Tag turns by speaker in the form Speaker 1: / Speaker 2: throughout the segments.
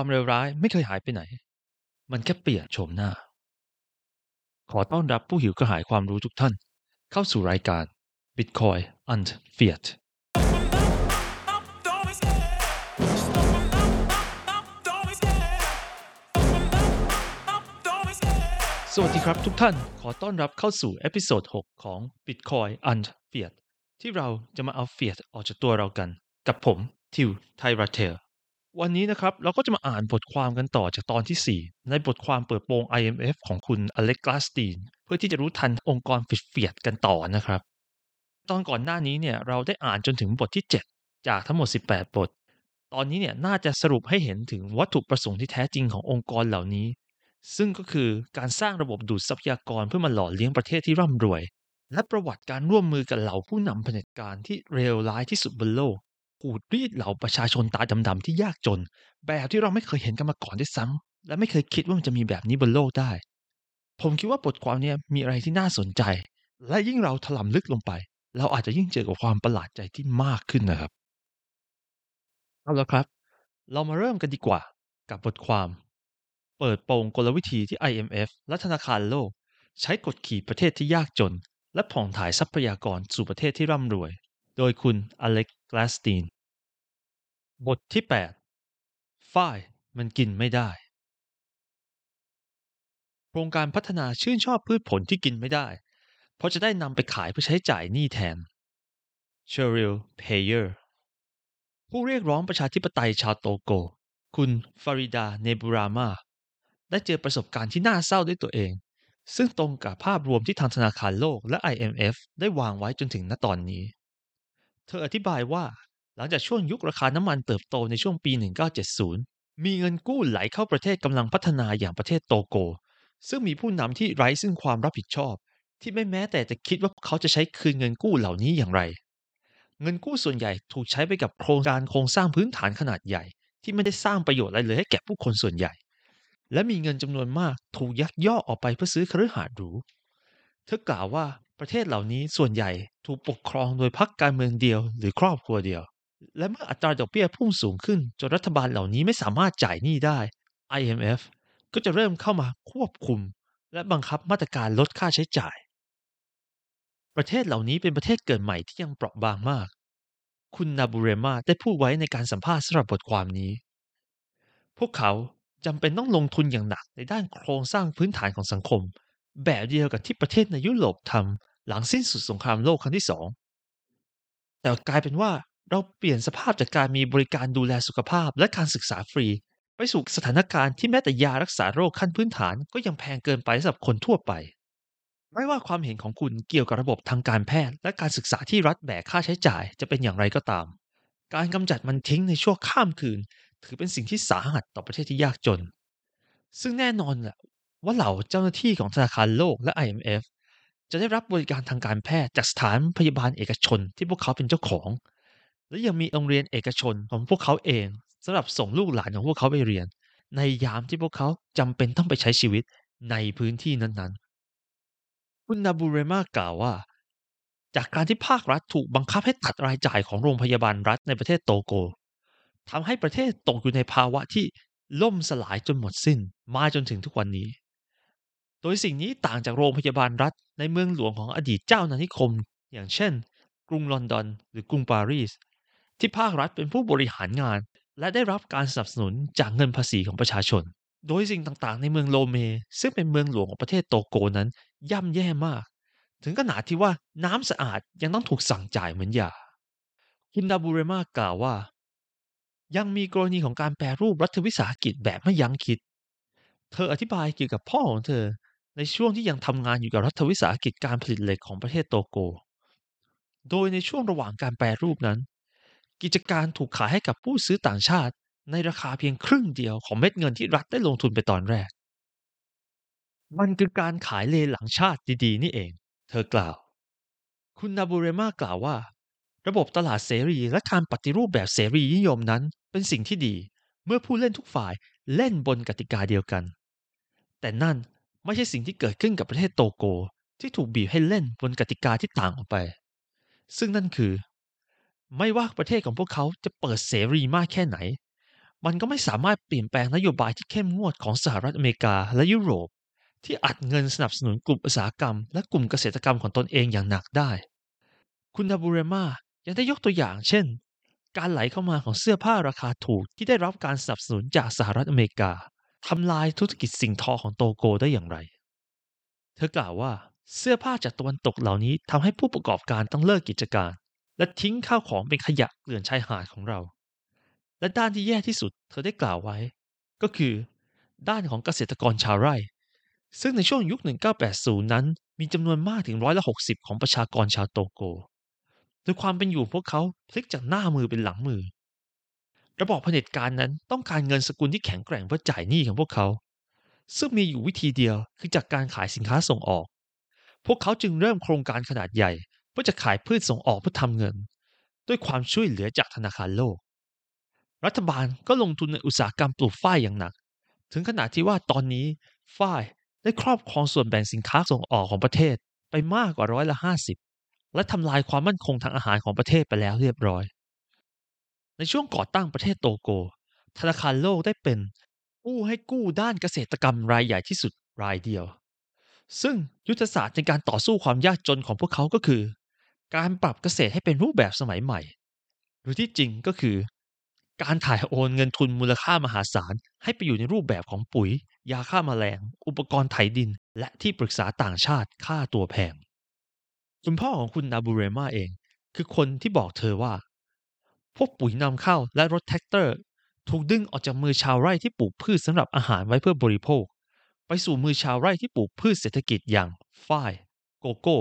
Speaker 1: ความเลวร้ายไม่เคยหายไปไหน มันแค่เปลี่ยนโฉมหน้า ขอต้อนรับผู้หิวกระหายความรู้ทุกท่าน เข้าสู่รายการ Bitcoin and Fiat สวัสดีครับทุกท่าน ขอต้อนรับเข้าสู่เอพิโซด 6 ของ Bitcoin and Fiat ที่เราจะมาเอา Fiat ออกจากตัวเรากัน กับผมทิวไทราเทล วันนี้นะครับเราก็จะมาอ่านบทความกันต่อจากตอนที่ 4 ในบทความเปิดโปง IMF ของคุณอเล็กกลาสตีน เพื่อที่จะรู้ทันองค์กรฟิดเฟียดกันต่อนะครับ ตอนก่อนหน้านี้เนี่ยเราได้อ่านจนถึงบทที่ 7 จากทั้งหมด 18 บท ตอนนี้เนี่ยน่าจะสรุปให้เห็นถึงวัตถุประสงค์ที่แท้จริงขององค์กรเหล่านี้ ซึ่งก็คือการสร้างระบบดูดทรัพยากรเพื่อมาหล่อเลี้ยงประเทศที่ร่ำรวย และประวัติการร่วมมือกับเหล่าผู้นำเผด็จการที่เลวร้ายที่สุดบนโลก ขูดรีดเหล่าประชาชนตาดำๆที่ยากจน แบบที่เราไม่เคยเห็นกันมาก่อนด้วยซ้ำและไม่เคยคิดว่ามันจะมีแบบนี้บนโลกได้ ผมคิดว่าบทความนี้มีอะไรที่น่าสนใจ และยิ่งเราถลำลึกลงไป เราอาจจะยิ่งเจอกับความประหลาดใจที่มากขึ้นนะครับเอาละครับ เรามาเริ่มกันดีกว่ากับบทความ เปิดโปงกลวิธีที่ IMF และธนาคารโลก ใช้กดขี่ประเทศที่ยากจน และผ่องถ่ายทรัพยากรสู่ประเทศที่ร่ำรวย โดยคุณอเล็ก กลาสตีน บทที่ 8 ฝ้ายมันกินไม่ได้ โครงการพัฒนาชื่นชอบพืชผลที่กินไม่ได้ เพราะจะได้นำไปขายเพื่อใช้จ่ายหนี้แทนเชอริลเพเยอร์ผู้เรียกร้องประชาธิปไตยชาวโตโก คุณฟาริดาเนบูรามาได้เจอประสบการณ์ที่น่าเศร้าด้วยตัวเอง ซึ่งตรงกับภาพรวมที่ทางธนาคารโลกและ IMF ได้วางไว้จนถึงณตอนนี้ เธออธิบายว่า หลังจากช่วงยุคราคาน้ำมันเติบโตในช่วงปี 1970 มีเงินกู้ไหลเข้าประเทศกำลังพัฒนาอย่างประเทศโตโก ซึ่งมีผู้นำที่ไร้ซึ่งความรับผิดชอบ ที่ไม่แม้แต่จะคิดว่าเขาจะใช้คืนเงินกู้เหล่านี้อย่างไร เงินกู้ส่วนใหญ่ถูกใช้ไปกับโครงการโครงสร้างพื้นฐานขนาดใหญ่ ที่ไม่ได้สร้างประโยชน์อะไรเลยให้แก่ผู้คนส่วนใหญ่ และมีเงินจำนวนมากถูกยักยอกออกไปเพื่อซื้อคฤหาสน์หรู เธอกล่าวว่า ประเทศเหล่านี้ส่วนใหญ่ถูกปกครองโดยพรรคการเมืองเดียวหรือครอบครัวเดียว และเมื่ออัตราดอกเบี้ยพุ่งสูงขึ้น จนรัฐบาลเหล่านี้ไม่สามารถจ่ายหนี้ได้ IMF ก็จะเริ่มเข้ามาควบคุม และบังคับมาตรการลดค่าใช้จ่าย ประเทศเหล่านี้เป็นประเทศเกิดใหม่ที่ยังเปราะบางมาก คุณนาบูเรมาได้พูดไว้ในการสัมภาษณ์สำหรับบทความนี้ พวกเขาจำเป็นต้องลงทุนอย่างหนักในด้านโครงสร้างพื้นฐานของสังคม แบบเดียวกับที่ประเทศในยุโรปทำ หลังสิ้นสุดสงครามโลกครั้งที่สองแต่กลายเป็นว่าเราเปลี่ยนสภาพจากการมีบริการดูแลสุขภาพและการศึกษาฟรี ไปสู่สถานการณ์ที่แม้แต่ยารักษาโรคขั้นพื้นฐานก็ยังแพงเกินไปสำหรับคนทั่วไป ไม่ว่าความเห็นของคุณเกี่ยวกับระบบทางการแพทย์ และการศึกษาที่รัฐแบกค่าใช้จ่ายจะเป็นอย่างไรก็ตาม การกำจัดมันทิ้งในชั่วข้ามคืน ถือเป็นสิ่งที่สาหัสต่อประเทศที่ยากจน ซึ่งแน่นอนแหละว่าเหล่าเจ้าหน้าที่ของธนาคารโลกและ IMF จะได้รับบริการทางการแพทย์จากสถานพยาบาลเอกชนที่พวกเขาเป็นเจ้าของ และยังมีโรงเรียนเอกชนของพวกเขาเองสำหรับส่งลูกหลานของพวกเขาไปเรียน ในยามที่พวกเขาจำเป็นต้องไปใช้ชีวิตในพื้นที่นั้นๆ คุณนาบูเรมากล่าวว่า จากการที่ภาครัฐถูกบังคับให้ตัดรายจ่ายของโรงพยาบาลรัฐในประเทศโตโกทำให้ประเทศตกอยู่ในภาวะที่ล่มสลายจนหมดสิ้น มาจนถึงทุกวันนี้ โดยสิ่งนี้ต่างจากโรงพยาบาลรัฐในเมืองหลวงของอดีตเจ้านานิคม อย่างเช่น กรุงลอนดอน หรือกรุงปารีส ที่ภาครัฐเป็นผู้บริหารงาน และได้รับการสนับสนุนจากเงินภาษีของประชาชน โดยสิ่งต่างๆ ในเมืองโลเม ซึ่งเป็นเมืองหลวงของประเทศโตโกนั้น ย่ำแย่มาก ถึงขนาดที่ว่าน้ำสะอาดยังต้องถูกสั่งจ่ายเหมือนยาคุณดาบูเรมากล่าวว่า ยังมีกรณีของการแปรรูปรัฐวิสาหกิจแบบไม่ยั้งคิด เธออธิบายเกี่ยวกับพ่อของเธอ ในช่วงที่ยังทำงานอยู่กับรัฐวิสาหกิจการผลิตเหล็กของประเทศโตโก โดยในช่วงระหว่างการแปรรูปนั้น กิจการถูกขายให้กับผู้ซื้อต่างชาติ ในราคาเพียงครึ่งเดียวของเม็ดเงินที่รัฐได้ลงทุนไปตอนแรก มันคือการขายเลหลังชาติดีๆ นี่เอง เธอกล่าว คุณนาบูเรมากล่าวว่า ระบบตลาดเสรีและการปฏิรูปแบบเสรีนิยมนั้น เป็นสิ่งที่ดี เมื่อผู้เล่นทุกฝ่ายเล่นบนกติกาเดียวกัน แต่นั่น ไม่ใช่สิ่งที่เกิดขึ้นกับประเทศโตโก ที่ถูกบีบให้เล่นบนกติกาที่ต่างออกไป ซึ่งนั่นคือ ไม่ว่าประเทศของพวกเขาจะเปิดเสรีมากแค่ไหน มันก็ไม่สามารถเปลี่ยนแปลงนโยบายที่เข้มงวดของสหรัฐอเมริกาและยุโรป ที่อัดเงินสนับสนุนกลุ่มอุตสาหกรรม และกลุ่มเกษตรกรรมของตนเองอย่างหนักได้ คุณดาบูเรมายังได้ยกตัวอย่าง เช่น การไหลเข้ามาของเสื้อผ้าราคาถูกที่ได้รับการสนับสนุนจากสหรัฐอเมริกา ทำลายธุรกิจสิ่งทอของโตโกได้อย่างไร เธอกล่าวว่าเสื้อผ้าจากตะวันตกเหล่านี้ทำให้ผู้ประกอบการต้องเลิกกิจการ และทิ้งข้าวของเป็นขยะเกลื่อนชายหาดของเรา และด้านที่แย่ที่สุดเธอได้กล่าวไว้ ก็คือ ด้านของเกษตรกรชาวไร่ ซึ่งในช่วงยุค 1980 นั้น มีจำนวนมากถึงร้อยละ60 ของประชากรชาวโตโกโดยความเป็นอยู่พวกเขาพลิกจากหน้ามือเป็นหลังมือ ระบอบเผด็จการนั้นต้องการเงินสกุลที่แข็งแกร่งเพื่อจ่ายหนี้ของพวกเขา ซึ่งมีอยู่วิธีเดียวคือจากการขายสินค้าส่งออก พวกเขาจึงเริ่มโครงการขนาดใหญ่เพื่อจะขายพืชส่งออกเพื่อทำเงิน ด้วยความช่วยเหลือจากธนาคารโลก รัฐบาลก็ลงทุนในอุตสาหกรรมปลูกฝ้ายอย่างหนัก ถึงขนาดที่ว่าตอนนี้ฝ้ายได้ครอบครองส่วนแบ่งสินค้าส่งออกของประเทศไปมากกว่าร้อยละห้าสิบและทำลายความมั่นคงทางอาหารของประเทศไปแล้วเรียบร้อย ในช่วงก่อตั้งประเทศโตโก ธนาคารโลกได้เป็นผู้ให้กู้ด้านเกษตรกรรมรายใหญ่ที่สุดรายเดียว ซึ่งยุทธศาสตร์ในการต่อสู้ความยากจนของพวกเขาก็คือ การปรับเกษตรให้เป็นรูปแบบสมัยใหม่ หรือที่จริงก็คือ การถ่ายโอนเงินทุนมูลค่ามหาศาล ให้ไปอยู่ในรูปแบบของปุ๋ย ยาฆ่ามาแมลง อุปกรณ์ไถดิน และที่ปรึกษาต่างชาติค่าตัวแพง คุณพ่อของคุณนาบูเรมาเอง คือคนที่บอกเธอว่า พวกปุ๋ยนำเข้าและรถแทรกเตอร์ ถูกดึงออกจากมือชาวไร่ที่ปลูกพืชสำหรับอาหารไว้เพื่อบริโภค ไปสู่มือชาวไร่ที่ปลูกพืชเศรษฐกิจอย่างฝ้ายโกโก้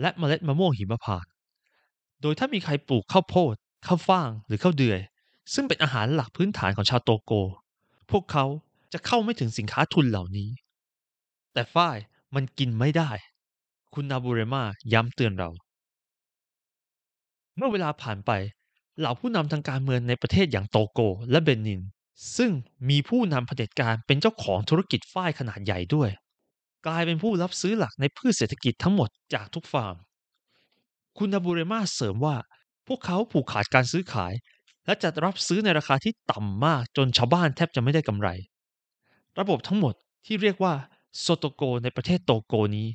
Speaker 1: และเมล็ดมะม่วงหิมพานต์โดยถ้ามีใครปลูกข้าวโพดข้าวฟ่างหรือข้าวเดือย ซึ่งเป็นอาหารหลักพื้นฐานของชาวโตโก พวกเขาจะเข้าไม่ถึงสินค้าทุนเหล่านี้ แต่ฝ้ายมันกินไม่ได้ คุณนาบูเรมาย้ำเตือนเรา เมื่อเวลาผ่านไป เหล่าผู้นำทางการเมืองในประเทศอย่างโตโก และเบนิน ซึ่งมีผู้นำเผด็จการเป็นเจ้าของธุรกิจฝ้ายขนาดใหญ่ด้วย กลายเป็นผู้รับซื้อหลักในพืชเศรษฐกิจทั้งหมดจากทุกฟาร์ม คุณนาบูเรมาเสริมว่า พวกเขาผูกขาดการซื้อขาย และจะรับซื้อในราคาที่ต่ำมากจนชาวบ้านแทบจะไม่ได้กำไร ระบบทั้งหมดที่เรียกว่าโซโตโกในประเทศโตโกนี้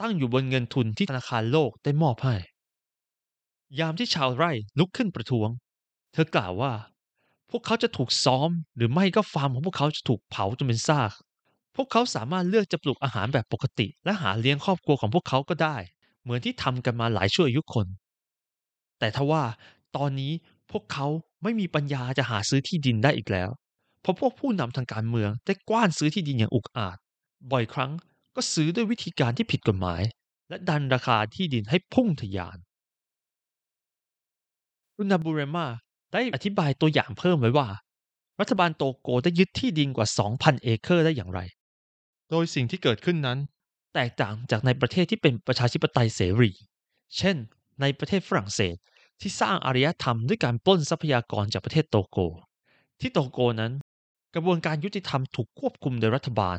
Speaker 1: ตั้งอยู่บนเงินทุนที่ธนาคารโลกได้มอบให้ ยามที่ชาวไร่ลุกขึ้นประท้วง เธอกล่าวว่า พวกเขาจะถูกซ้อม หรือไม่ก็ฟาร์มของพวกเขาจะถูกเผาจนเป็นซาก พวกเขาสามารถเลือกจะปลูกอาหารแบบปกติ และหาเลี้ยงครอบครัวของพวกเขาก็ได้ เหมือนที่ทำกันมาหลายชั่วอายุคน แต่ทว่าตอนนี้พวกเขาไม่มีปัญญาจะหาซื้อที่ดินได้อีกแล้ว เพราะพวกผู้นำทางการเมืองได้กว้านซื้อที่ดินอย่างอุกอาจ บ่อยครั้งก็ซื้อด้วยวิธีการที่ผิดกฎหมาย และดันราคาที่ดินให้พุ่งทะยาน อุนาบูเรมาได้อธิบายตัวอย่างเพิ่มไว้ว่า รัฐบาลโตโกได้ยึดที่ดินกว่า 2,000 เอเคอร์ได้อย่างไร โดยสิ่งที่เกิดขึ้นนั้น แตกต่างจากในประเทศที่เป็นประชาธิปไตยเสรี เช่น ในประเทศฝรั่งเศสที่สร้างอารยธรรมด้วยการปล้นทรัพยากรจากประเทศโตโก ที่โตโกนั้น กระบวนการยุติธรรมถูกควบคุมโดยรัฐบาล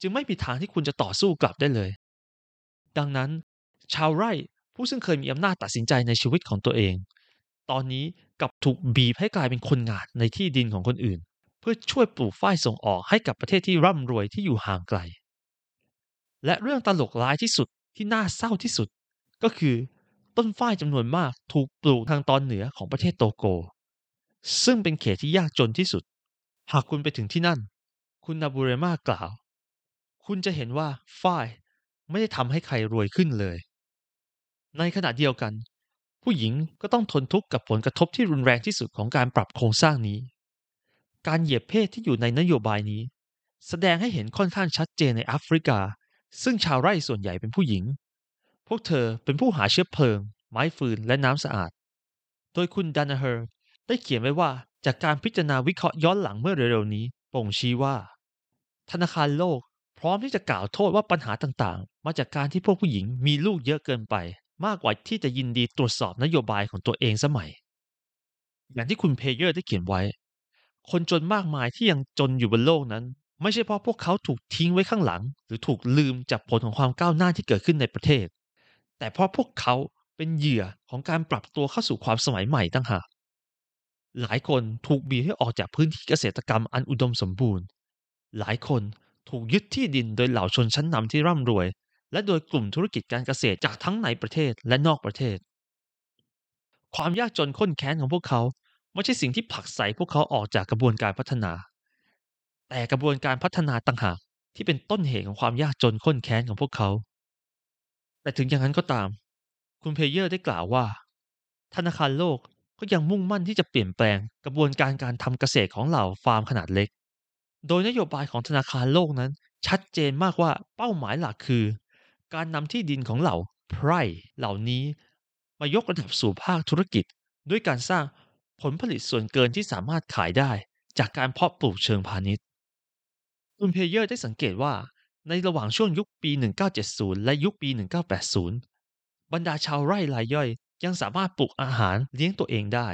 Speaker 1: จึงไม่มีทางที่คุณจะต่อสู้กลับได้เลย ดังนั้น ชาวไร่ผู้ซึ่งเคยมีอำนาจตัดสินใจในชีวิตของตัวเอง ตอนนี้กับถูกบีบให้กลายเป็นคนงานในที่ดินของคนอื่น เพื่อช่วยปลูกฝ้ายส่งออกให้กับประเทศที่ร่ำรวยที่อยู่ห่างไกล และเรื่องตลกร้ายที่สุดที่น่าเศร้าที่สุด ก็คือต้นฝ้ายจำนวนมากถูกปลูกทางตอนเหนือของประเทศโตโก ซึ่งเป็นเขตที่ยากจนที่สุด หากคุณไปถึงที่นั่น คุณนาบูเรมากล่าว คุณจะเห็นว่าฝ้ายไม่ได้ทำให้ใครรวยขึ้นเลย ในขณะเดียวกัน ผู้หญิงก็ต้องทนทุกข์กับผลกระทบที่รุนแรงที่สุดของการปรับโครงสร้างนี้ การเหยียบเพศที่อยู่ในนโยบายนี้ แสดงให้เห็นค่อนข้างชัดเจนในแอฟริกา ซึ่งชาวไร่ส่วนใหญ่เป็นผู้หญิง พวกเธอเป็นผู้หาเชื้อเพลิง ไม้ฟืนและน้ำสะอาด โดยคุณดานาเฮอร์ได้เขียนไว้ว่าจากการพิจารณาวิเคราะห์ย้อนหลังเมื่อเร็วๆนี้บ่งชี้ว่า ธนาคารโลกพร้อมที่จะกล่าวโทษว่าปัญหาต่างๆ มาจากการที่พวกผู้หญิงมีลูกเยอะเกินไป มากกว่าที่จะยินดีตรวจสอบนโยบายของตัวเองสมัย อย่างที่คุณเพเยอร์ได้เขียนไว้ คนจนมากมายที่ยังจนอยู่บนโลกนั้น ไม่ใช่เพราะพวกเขาถูกทิ้งไว้ข้างหลัง หรือถูกลืมจากผลของความก้าวหน้าที่เกิดขึ้นในประเทศ แต่เพราะพวกเขาเป็นเหยื่อของการปรับตัวเข้าสู่ความสมัยใหม่ตั้งหากหลายคนถูกบีบให้ออกจากพื้นที่เกษตรกรรมอันอุดมสมบูรณ์ หลายคนถูกยึดที่ดินโดยเหล่าชนชั้นนำที่ร่ำรวย และโดยกลุ่มธุรกิจการเกษตรจากทั้งในประเทศและนอกประเทศ ความยากจนข้นแค้นของพวกเขาไม่ใช่สิ่งที่ผลักไสพวกเขาออกจากกระบวนการพัฒนา แต่กระบวนการพัฒนาต่างหากที่เป็นต้นเหตุของความยากจนข้นแค้นของพวกเขา แต่ถึงอย่างนั้นก็ตาม คุณเพเยอร์ได้กล่าวว่า ธนาคารโลกก็ยังมุ่งมั่นที่จะเปลี่ยนแปลงกระบวนการการทำเกษตรของเหล่าฟาร์มขนาดเล็ก โดยนโยบายของธนาคารโลกนั้นชัดเจนมากว่าเป้าหมายหลักคือ การนำที่ดินของเหล่าไพร่เหล่านี้มายกระดับสู่ภาคธุรกิจ ด้วยการสร้างผลผลิตส่วนเกินที่สามารถขายได้จากการเพาะปลูกเชิงพาณิชย์คุณเพเยอร์ได้สังเกตว่า ในระหว่างช่วงยุคปี 1970 และยุคปี 1980 บรรดาชาวไร่รายย่อย ยังสามารถปลูกอาหารเลี้ยงตัวเองได้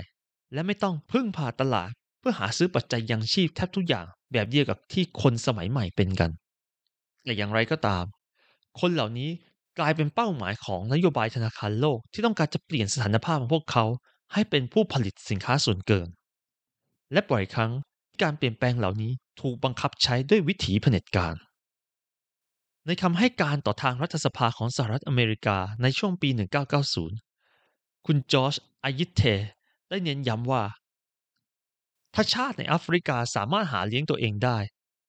Speaker 1: และไม่ต้องพึ่งพาตลาด เพื่อหาซื้อปัจจัยยังชีพแทบทุกอย่างแบบเดียวกับที่คนสมัยใหม่เป็นกัน แต่อย่างไรก็ตาม คนเหล่านี้กลายเป็นเป้าหมายของนโยบายธนาคารโลกที่ต้องการจะเปลี่ยนสถานภาพของพวกเขา ให้เป็นผู้ผลิตสินค้าส่วนเกิน และบ่อยครั้งการเปลี่ยนแปลงเหล่านี้ถูกบังคับใช้ด้วยวิถีเผด็จการ ในคำให้การต่อทางรัฐสภาของสหรัฐอเมริกาในช่วงปี 1990 คุณจอร์จอายิเทได้เน้นย้ำว่า ถ้าชาติในแอฟริกาสามารถหาเลี้ยงตัวเองได้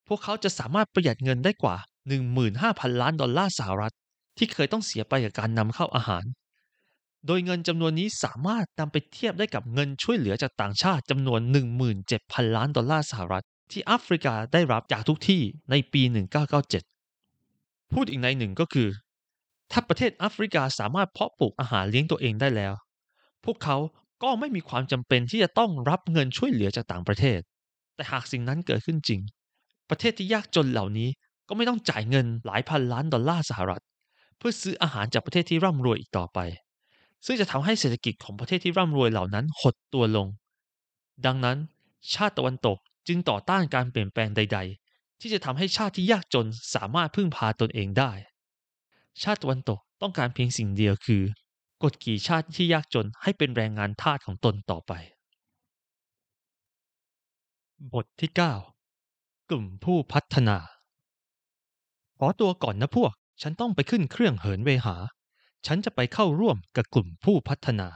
Speaker 1: พวกเขาจะสามารถประหยัดเงินได้กว่า 15,000 ล้านดอลลาร์สหรัฐ ที่เคยต้องเสียไปกับการนำเข้าอาหาร โดยเงินจำนวนนี้สามารถนำไปเทียบได้กับเงินช่วยเหลือจากต่างชาติจำนวน 17,000 ล้านดอลลาร์สหรัฐ ที่แอฟริกาได้รับจากทุกที่ในปี 1997 พูดอีกนัยหนึ่งก็คือ ถ้าประเทศแอฟริกาสามารถเพาะปลูกอาหารเลี้ยงตัวเองได้แล้ว พวกเขาก็ไม่มีความจำเป็นที่จะต้องรับเงินช่วยเหลือจากต่างประเทศ แต่หากสิ่งนั้นเกิดขึ้นจริง ประเทศที่ยากจนเหล่านี้ ก็ไม่ต้องจ่ายเงินหลายพันล้านดอลลาร์สหรัฐ เพื่อซื้ออาหารจากประเทศที่ร่ำรวยอีกต่อไป ซึ่งจะทำให้เศรษฐกิจของประเทศที่ร่ำรวยเหล่านั้นหดตัวลง ดังนั้น ชาติตะวันตกจึงต่อต้านการเปลี่ยนแปลงใด ๆ ที่จะทำให้ชาติที่ยากจนสามารถพึ่งพาตนเองได้ ชาติตะวันตกต้องการเพียงสิ่งเดียวคือกดขี่ชาติที่ยากจนให้เป็นแรงงานทาสของตนต่อไป บทที่ 9 กลุ่มผู้พัฒนา ขอตัวก่อนนะพวก ฉันต้องไปขึ้นเครื่องเหินเวหา ฉันจะไปเข้าร่วมกับกลุ่มผู้พัฒนา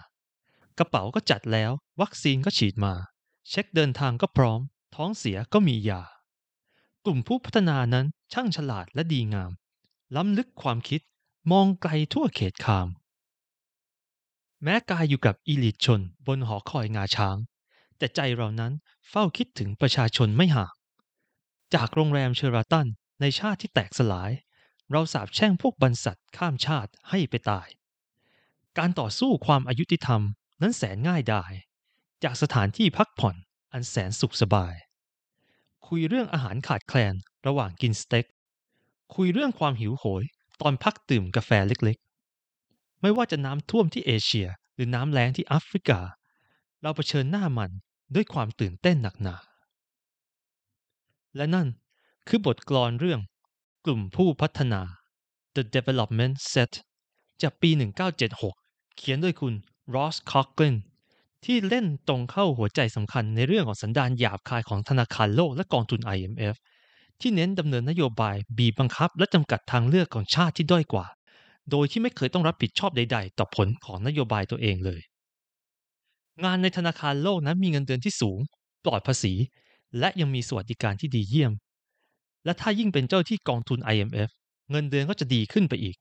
Speaker 1: กระเป๋าก็จัดแล้ว วัคซีนก็ฉีดมา เช็คเดินทางก็พร้อม ท้องเสียก็มียา กลุ่มผู้พัฒนานั้นช่างฉลาดและดีงาม ล้ำลึกความคิด มองไกลทั่วเขตคาม แม้กายอยู่กับอีลิชนบนหอคอยงาช้าง แต่ใจเรานั้นเฝ้าคิดถึงประชาชนไม่ห่างจากโรงแรมเชอราตัน ในชาติที่แตกสลาย เราสาบแช่งพวกบรรษัทข้ามชาติให้ไปตาย การต่อสู้ความอายุติธรรมนั้นแสนง่ายดาย จากสถานที่พักผ่อนอันแสนสุขสบาย คุยเรื่องอาหารขาดแคลนระหว่างกินสเต็ก คุยเรื่องความหิวโหย ตอนพักดื่มกาแฟเล็กๆ ไม่ว่าจะน้ำท่วมที่เอเชีย หรือน้ำแล้งที่แอฟริกา เราเผชิญหน้ามันด้วยความตื่นเต้นหนักหนาและนั่น คือบทกลอนเรื่องกลุ่มผู้พัฒนา The Development Set จากปี 1976 เขียนโดยคุณ Ross Coughlin ที่เล่นตรงเข้าหัวใจสำคัญในเรื่องของสันดานหยาบคายของธนาคารโลกและกองทุน IMF ที่เน้นดำเนินนโยบายบีบบังคับและจำกัดทางเลือกของชาติที่ด้อยกว่า โดยที่ไม่เคยต้องรับผิดชอบใด ๆ ต่อผลของนโยบายตัวเองเลย งานในธนาคารโลกนั้นมีเงินเดือนที่สูง ปลอดภาษี และยังมีสวัสดิการที่ดีเยี่ยม และถ้ายิ่งเป็นเจ้าที่กองทุน IMF เงินเดือนก็จะดีขึ้นไปอีก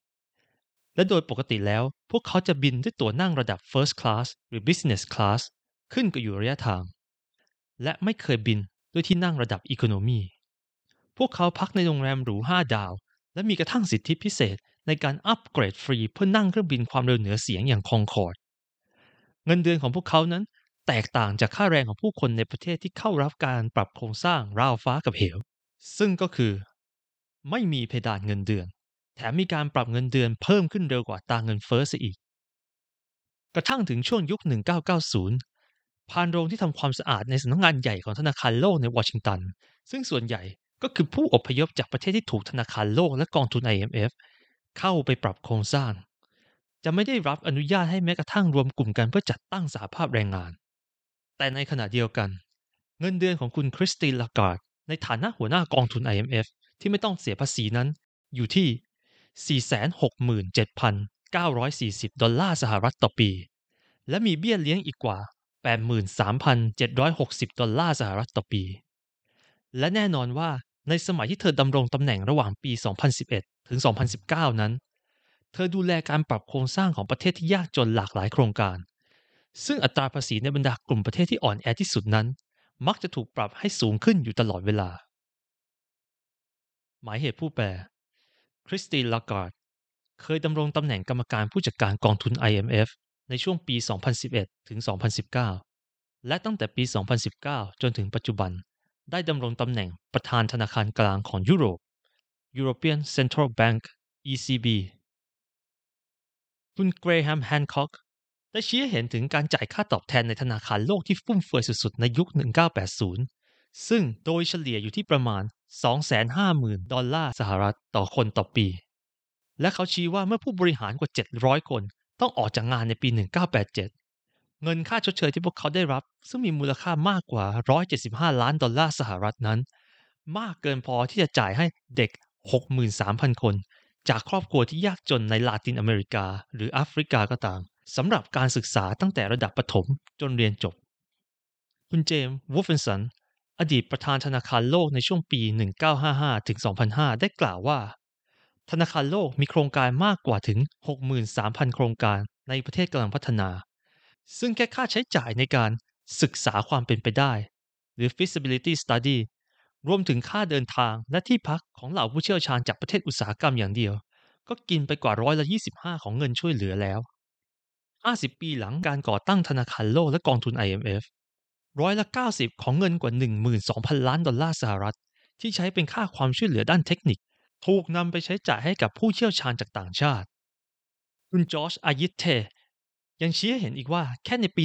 Speaker 1: และโดยปกติแล้ว พวกเขาจะบินด้วยตัวนั่งระดับ First Class หรือ Business Class ขึ้นกับอยู่ระยะทาง และไม่เคยบินด้วยที่นั่งระดับ Economy พวกเขาพักในโรงแรมหรู 5 ดาว และมีกระทั่งสิทธิพิเศษในการอัปเกรดฟรีเพื่อนั่งเครื่องบินความเร็วเหนือเสียงอย่างคองคอร์ดเงินเดือนของพวกเขานั้นแตกต่างจากค่าแรงของผู้คนในประเทศที่เข้ารับการปรับโครงสร้างราวฟ้ากับเหว ซึ่งก็คือ ไม่มีเพดานเงินเดือน แถมมีการปรับเงินเดือนเพิ่มขึ้นเร็วกว่าตาเงินเฟ้อซะอีก กระทั่งถึงช่วงยุค 1990 พานโรงที่ทำความสะอาดในสำนักงงานใหญ่ของธนาคารโลกในวอชิงตัน ซึ่งส่วนใหญ่ก็คือผู้อพยพจากประเทศที่ถูกธนาคารโลกและกองทุน IMF เข้าไปปรับโครงสร้าง จะไม่ได้รับอนุญาตให้แม้กระทั่งรวมกลุ่มกันเพื่อจัดตั้งสาภาพแรงงาน แต่ในขณะเดียวกัน เงินเดือนของคุณคริสตินลาการ์ด ในฐานะหัวหน้ากองทุน IMF ที่ไม่ต้องเสียภาษีนั้น อยู่ที่ 467,940 ดอลลาร์สหรัฐต่อปี และมีเบี้ยเลี้ยงอีกกว่า 83,760 ดอลลาร์สหรัฐต่อปี และแน่นอนว่าในสมัยที่เธอดำรงตำแหน่งระหว่างปี 2011 ถึง 2019 นั้น เธอดูแลการปรับโครงสร้างของประเทศที่ยากจนหลากหลายโครงการ ซึ่งอัตราภาษีในบรรดากลุ่มประเทศที่อ่อนแอที่สุดนั้น มักจะถูกปรับให้สูงขึ้นอยู่ตลอดเวลา หมายเหตุผู้แปล คริสตินลาการ์ดเคยดำรงตำแหน่งกรรมการผู้จัดการกองทุน IMF ในช่วงปี 2011 ถึง 2019 และตั้งแต่ปี 2019 จนถึงปัจจุบัน ได้ดำรงตำแหน่งประธานธนาคารกลางของยุโรป European Central Bank ECB คุณเกรแฮมแฮนค็อก ได้ชี้ให้เห็นถึงการจ่ายค่าตอบแทนในธนาคารโลกที่ฟุ่มเฟือยสุดๆ ในยุค 1980 ซึ่งโดยเฉลี่ยอยู่ที่ประมาณ 250,000 ดอลลาร์สหรัฐต่อคนต่อปี และเขาชี้ว่าเมื่อผู้บริหารกว่า 700 คนต้องออกจากงานในปี 1987 เงินค่าชดเชยที่พวกเขาได้รับ ซึ่งมีมูลค่ามากกว่า 175 ล้านดอลลาร์สหรัฐนั้น มากเกินพอที่จะจ่ายให้เด็ก 63,000 คน จากครอบครัวที่ยากจนในลาตินอเมริกา หรือแอฟริกาก็ตาม สำหรับการศึกษาตั้งแต่ระดับประถมจนเรียนจบ คุณเจมส์วูลเฟนสัน อดีตประธานธนาคารโลกในช่วงปี 1955 ถึง 2005 ได้กล่าวว่า ธนาคารโลกมีโครงการมากกว่าถึง 63,000 โครงการในประเทศกำลังพัฒนา ซึ่งแค่ค่าใช้จ่ายในการศึกษาความเป็นไปได้ หรือ feasibility study รวมถึงค่าเดินทางและที่พักของเหล่าผู้เชี่ยวชาญจากประเทศอุตสาหกรรมอย่างเดียว ก็กินไปกว่าร้อยละ25 ของเงินช่วยเหลือแล้ว 50 ปีหลังการก่อตั้งธนาคารโลกและกองทุน IMF ร้อยละ 90 ของเงินกว่า 12,000 ล้านดอลลาร์สหรัฐ ที่ใช้เป็นค่าความช่วยเหลือด้านเทคนิค ถูกนำไปใช้จ่ายให้กับผู้เชี่ยวชาญจากต่างชาติ คุณจอร์จอายิเทยังชี้ให้เห็นอีกว่าแค่ในปี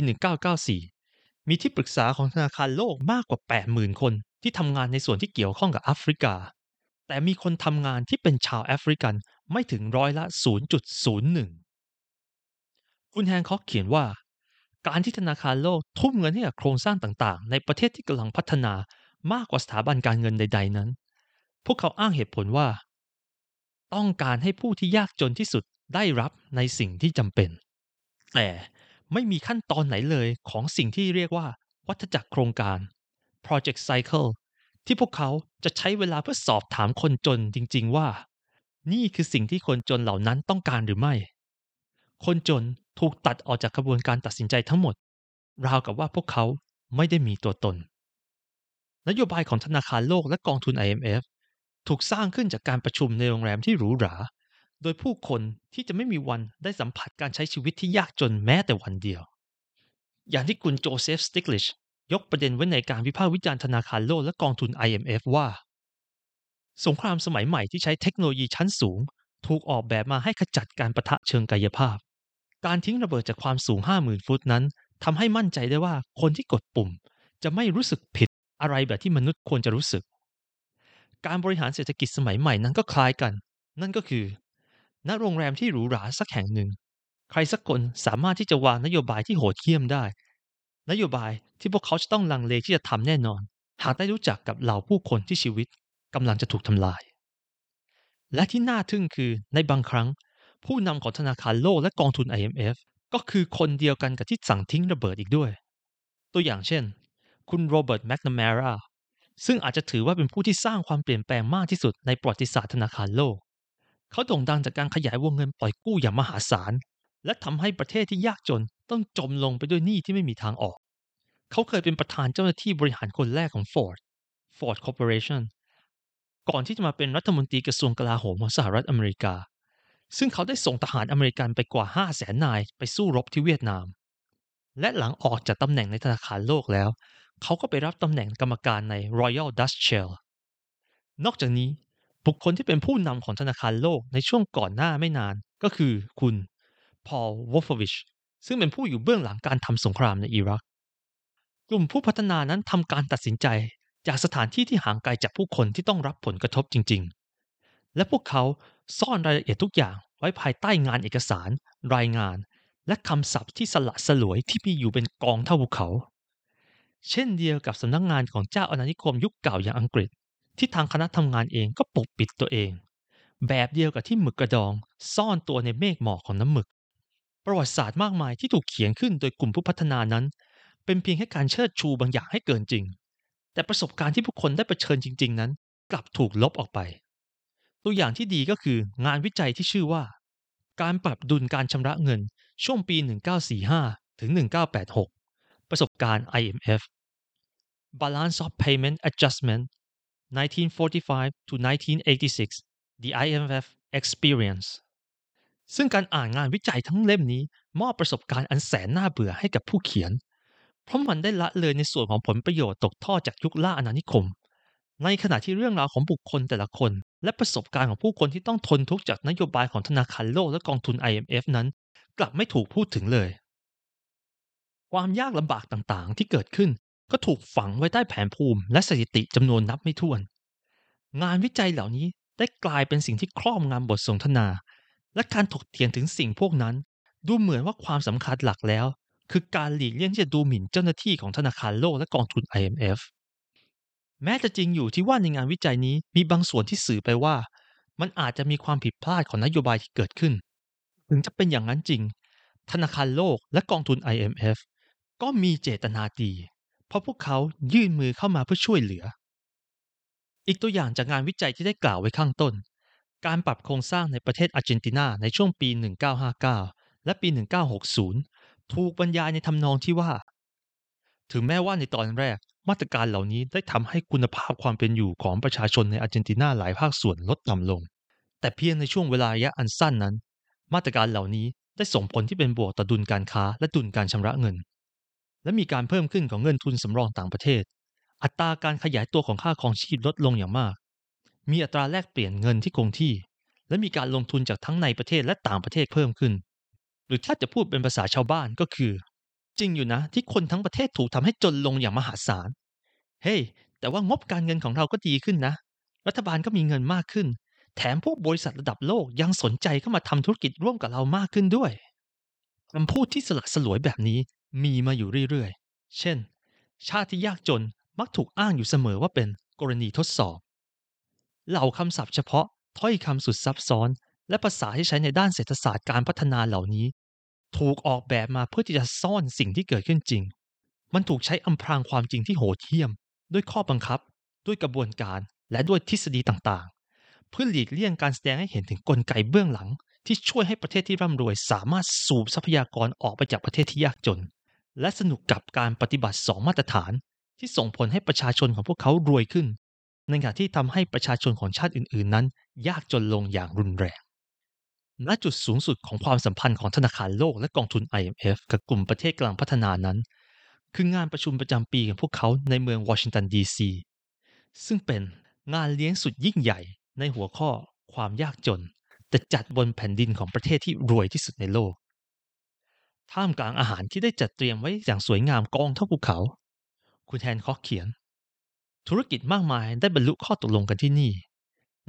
Speaker 1: 1994 มีที่ปรึกษาของธนาคารโลกมากกว่า 80,000 คน ที่ทำงานในส่วนที่เกี่ยวข้องกับแอฟริกา แต่มีคนทำงานที่เป็นชาวแอฟริกันไม่ถึงร้อยละ 0.01 คุณแฮนค็อกเขียนว่า การที่ธนาคารโลกทุ่มเงินให้กับโครงสร้างต่างๆ ในประเทศที่กำลังพัฒนามากกว่าสถาบันการเงินใด ๆ นั้น พวกเขาอ้างเหตุผลว่า ต้องการให้ผู้ที่ยากจนที่สุดได้รับในสิ่งที่จำเป็น แต่ไม่มีขั้นตอนไหนเลยของสิ่งที่เรียกว่า วัฏจักรโครงการ project cycle ที่พวกเขาจะใช้เวลาเพื่อสอบถามคนจนจริง ๆ ว่า นี่คือสิ่งที่คนจนเหล่านั้นต้องการหรือไม่ คนจน ถูกตัดออกจากกระบวนการตัดสินใจทั้งหมด ราวกับว่าพวกเขาไม่ได้มีตัวตน นโยบายของธนาคารโลกและกองทุน IMF ถูกสร้างขึ้นจากการประชุมในโรงแรมที่หรูหรา โดยผู้คนที่จะไม่มีวันได้สัมผัสการใช้ชีวิตที่ยากจนแม้แต่วันเดียว อย่างที่คุณโจเซฟสติกลิชยกประเด็นไว้ในการวิพากษ์วิจารณ์ธนาคารโลกและกองทุน IMF ว่า สงครามสมัยใหม่ที่ใช้เทคโนโลยีชั้นสูง ถูกออกแบบมาให้ขจัดการประทะเชิงกายภาพ การทิ้งระเบิดจากความสูง 50,000 ฟุตนั้นทำให้มั่นใจได้ว่าคนที่กดปุ่ม จะไม่รู้สึกผิดอะไรแบบที่มนุษย์ควรจะรู้สึก การบริหารเศรษฐกิจสมัยใหม่นั้นก็คล้ายกัน นั่นก็คือ ณ โรงแรมที่หรูหราสักแห่งหนึ่ง ใครสักคนสามารถที่จะวางนโยบายที่โหดเหี้ยมได้ นโยบายที่พวกเขาจะต้องลังเลที่จะทำแน่นอน หากได้รู้จักกับเหล่าผู้คนที่ชีวิตกำลังจะถูกทำลาย และที่น่าทึ่งคือในบางครั้ง ผู้นำของธนาคารโลกและกองทุน IMF ก็คือคนเดียวกันกับที่สั่งทิ้งระเบิดอีกด้วย ตัวอย่างเช่น คุณโรเบิร์ตแมคนามราซึ่งอาจจะถือว่าเป็นผู้ที่สร้างความเปลี่ยนแปลงมากที่สุดในประวัติศาสตร์ธนาคารโลก เขาโด่งดังจากการขยายวงเงินปล่อยกู้อย่างมหาศาล และทำให้ประเทศที่ยากจนต้องจมลงไปด้วยหนี้ที่ไม่มีทางออก เขาเคยเป็นประธานเจ้าหน้าที่บริหารคนแรกของ Ford Ford Corporation ก่อนที่จะมาเป็นรัฐมนตรีกระทรวงกลาโหมของสหรัฐอเมริกา ซึ่งเขาได้ส่งทหารอเมริกันไปกว่า 5 0 0แสนนายไปสู้รบที่เวียดนาม และหลังออกจากตำแหน่งในธนาคารโลกแล้ว เขาก็ไปรับตำแหน่งกรรมการใน Royal Dutch Shell นอกจากนี้บุคคลที่เป็นผู้นำของธนาคารโลกในช่วงก่อนหน้าไม่นานก็คือคุณพอลวอฟวิชซึ่งเป็นผู้อยู่เบื้องหลังการทำสงครามในอิรัก กลุ่มผู้พัฒนานั้นทำการตัดสินใจจากสถานที่ที่ห่างไกลจากผู้คนที่ต้องรับผลกระทบจริง ๆ และพวกเขา ซ่อนรายละเอียดทุกอย่างไว้ภายใต้งานเอกสาร รายงาน และคำศัพท์ที่สละสลวยที่มีอยู่เป็นกองเท่าภูเขา เช่นเดียวกับสำนักงงานของเจ้าอาณานิคมยุคเก่าอย่างอังกฤษ ที่ทางคณะทำงานเองก็ปกปิดตัวเอง แบบเดียวกับที่หมึกกระดอง ซ่อนตัวในเมฆหมอกของน้ำหมึก ประวัติศาสตร์มากมายที่ถูกเขียนขึ้นโดยกลุ่มผู้พัฒนานั้น เป็นเพียงแค่การเชิดชูบางอย่างให้เกินจริง แต่ประสบการณ์ที่ผู้คนได้เผชิญจริง ๆ นั้น กลับถูกลบออกไป ตัวอย่างที่ดีก็คืองานวิจัยที่ชื่อว่า การปรับดุลการชำระเงินช่วงปี 1945 ถึง 1986 ประสบการณ์ IMF Balance of Payment Adjustment 1945 to 1986 The IMF Experience ซึ่งการอ่านงานวิจัยทั้งเล่มนี้ มอบประสบการณ์อันแสนน่าเบื่อให้กับผู้เขียน เพราะมันได้ละเลยในส่วนของผลประโยชน์ตกทอดจากยุคล่าอาณานิคม ในขณะที่เรื่องราวของบุคคลแต่ละคน และประสบการณ์ของผู้คนที่ต้องทนทุกข์จากนโยบายของธนาคารโลกและกองทุน IMF นั้น กลับไม่ถูกพูดถึงเลย ความยากลำบากต่างๆ ที่เกิดขึ้นก็ถูกฝังไว้ใต้แผนภูมิ และสถิติจำนวนนับไม่ถ้วน งานวิจัยเหล่านี้ได้กลายเป็นสิ่งที่ครอบงำบทสนทนา และการถกเถียงถึงสิ่งพวกนั้น ดูเหมือนว่าความสำคัญหลักแล้ว คือการหลีกเลี่ยงที่จะดูหมิ่นเจ้าหน้าที่ของธนาคารโลกและกองทุน IMF แม้จะจริงอยู่ที่ว่าในงานวิจัยนี้มีบางส่วนที่สื่อไปว่า มันอาจจะมีความผิดพลาดของนโยบายที่เกิดขึ้น ถึงจะเป็นอย่างนั้นจริง ธนาคารโลกและกองทุน IMF ก็มีเจตนาดี เพราะพวกเขายื่นมือเข้ามาเพื่อช่วยเหลือ อีกตัวอย่างจากงานวิจัยที่ได้กล่าวไว้ข้างต้น การปรับโครงสร้างในประเทศอาร์เจนตินาในช่วงปี 1959 และปี 1960 ถูกบรรยายในทำนองที่ว่า ถึงแม้ว่าในตอนแรก มาตรการเหล่านี้ได้ทำให้คุณภาพความเป็นอยู่ของประชาชนในอาร์เจนตินาหลายภาคส่วนลดต่ำลง แต่เพียงในช่วงเวลาระยะอันสั้นนั้น มาตรการเหล่านี้ได้ส่งผลที่เป็นบวกต่อดุลการค้าและดุลการชำระเงิน และมีการเพิ่มขึ้นของเงินทุนสำรองต่างประเทศ อัตราการขยายตัวของค่าครองชีพลดลงอย่างมาก มีอัตราแลกเปลี่ยนเงินที่คงที่ และมีการลงทุนจากทั้งในประเทศและต่างประเทศเพิ่มขึ้น หรือถ้าจะพูดเป็นภาษาชาวบ้านก็คือ จริงอยู่นะ ที่คนทั้งประเทศถูกทำให้จนลงอย่างมหาศาล เฮ้ hey, แต่ว่างบการเงินของเราก็ดีขึ้นนะ รัฐบาลก็มีเงินมากขึ้น แถมพวกบริษัทระดับโลกยังสนใจเข้ามาทำธุรกิจร่วมกับเรามากขึ้นด้วยคำพูดที่สลักสลวยแบบนี้มีมาอยู่เรื่อยๆ เช่น ชาติที่ยากจนมักถูกอ้างอยู่เสมอว่าเป็นกรณีทดสอบ เหล่าคำศัพท์เฉพาะถ้อยคำสุดซับซ้อน และภาษาที่ใช้ในด้านเศรษฐศาสตร์การพัฒนาเหล่านี้ ถูกออกแบบมาเพื่อที่จะซ่อนสิ่งที่เกิดขึ้นจริง มันถูกใช้อำพรางความจริงที่โหดเหี้ยม ด้วยข้อบังคับ ด้วยกระบวนการ และด้วยทฤษฎีต่างๆ เพื่อหลีกเลี่ยงการแสดงให้เห็นถึงกลไกเบื้องหลัง ที่ช่วยให้ประเทศที่ร่ำรวย สามารถสูบทรัพยากรออกไปจากประเทศที่ยากจน และสนุกกับการปฏิบัติสองมาตรฐาน ที่ส่งผลให้ประชาชนของพวกเขารวยขึ้น ในขณะที่ทำให้ประชาชนของชาติอื่น ๆ นั้น ยากจนลงอย่างรุนแรง ณจุดสูงสุดของความสัมพันธ์ของธนาคารโลกและกองทุน IMF กับกลุ่มประเทศกำลังพัฒนานั้น คืองานประชุมประจำปีของพวกเขาในเมืองวอชิงตันดีซีซึ่งเป็นงานเลี้ยงสุดยิ่งใหญ่ในหัวข้อความยากจน แต่จัดบนแผ่นดินของประเทศที่รวยที่สุดในโลก ท่ามกลางอาหารที่ได้จัดเตรียมไว้อย่างสวยงามกองเท่าภูเขา คุณแทนคอกเขียน ธุรกิจมากมายได้บรรลุข้อตกลงกันที่นี่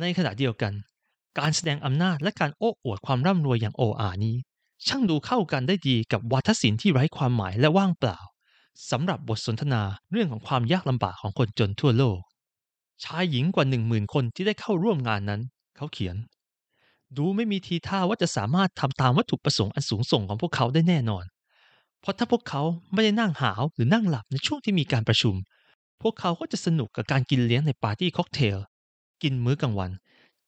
Speaker 1: ในขณะเดียวกัน การแสดงอำนาจและการโอ้อวดความร่ำรวยอย่างโออานี้ ช่างดูเข้ากันได้ดีกับวัฒศิลป์ที่ไร้ความหมายและว่างเปล่าสำหรับบทสนทนาเรื่องของความยากลำบากของคนจนทั่วโลก ชายหญิงกว่าหนึ่งหมื่นคนที่ได้เข้าร่วมงานนั้น เขาเขียน ดูไม่มีทีท่าว่าจะสามารถทำตามวัตถุประสงค์อันสูงส่งของพวกเขาได้แน่นอน เพราะถ้าพวกเขาไม่ได้นั่งหาวหรือนั่งหลับในช่วงที่มีการประชุม พวกเขาก็จะสนุกกับการกินเลี้ยงในปาร์ตี้ค็อกเทล กินมื้อกลางวัน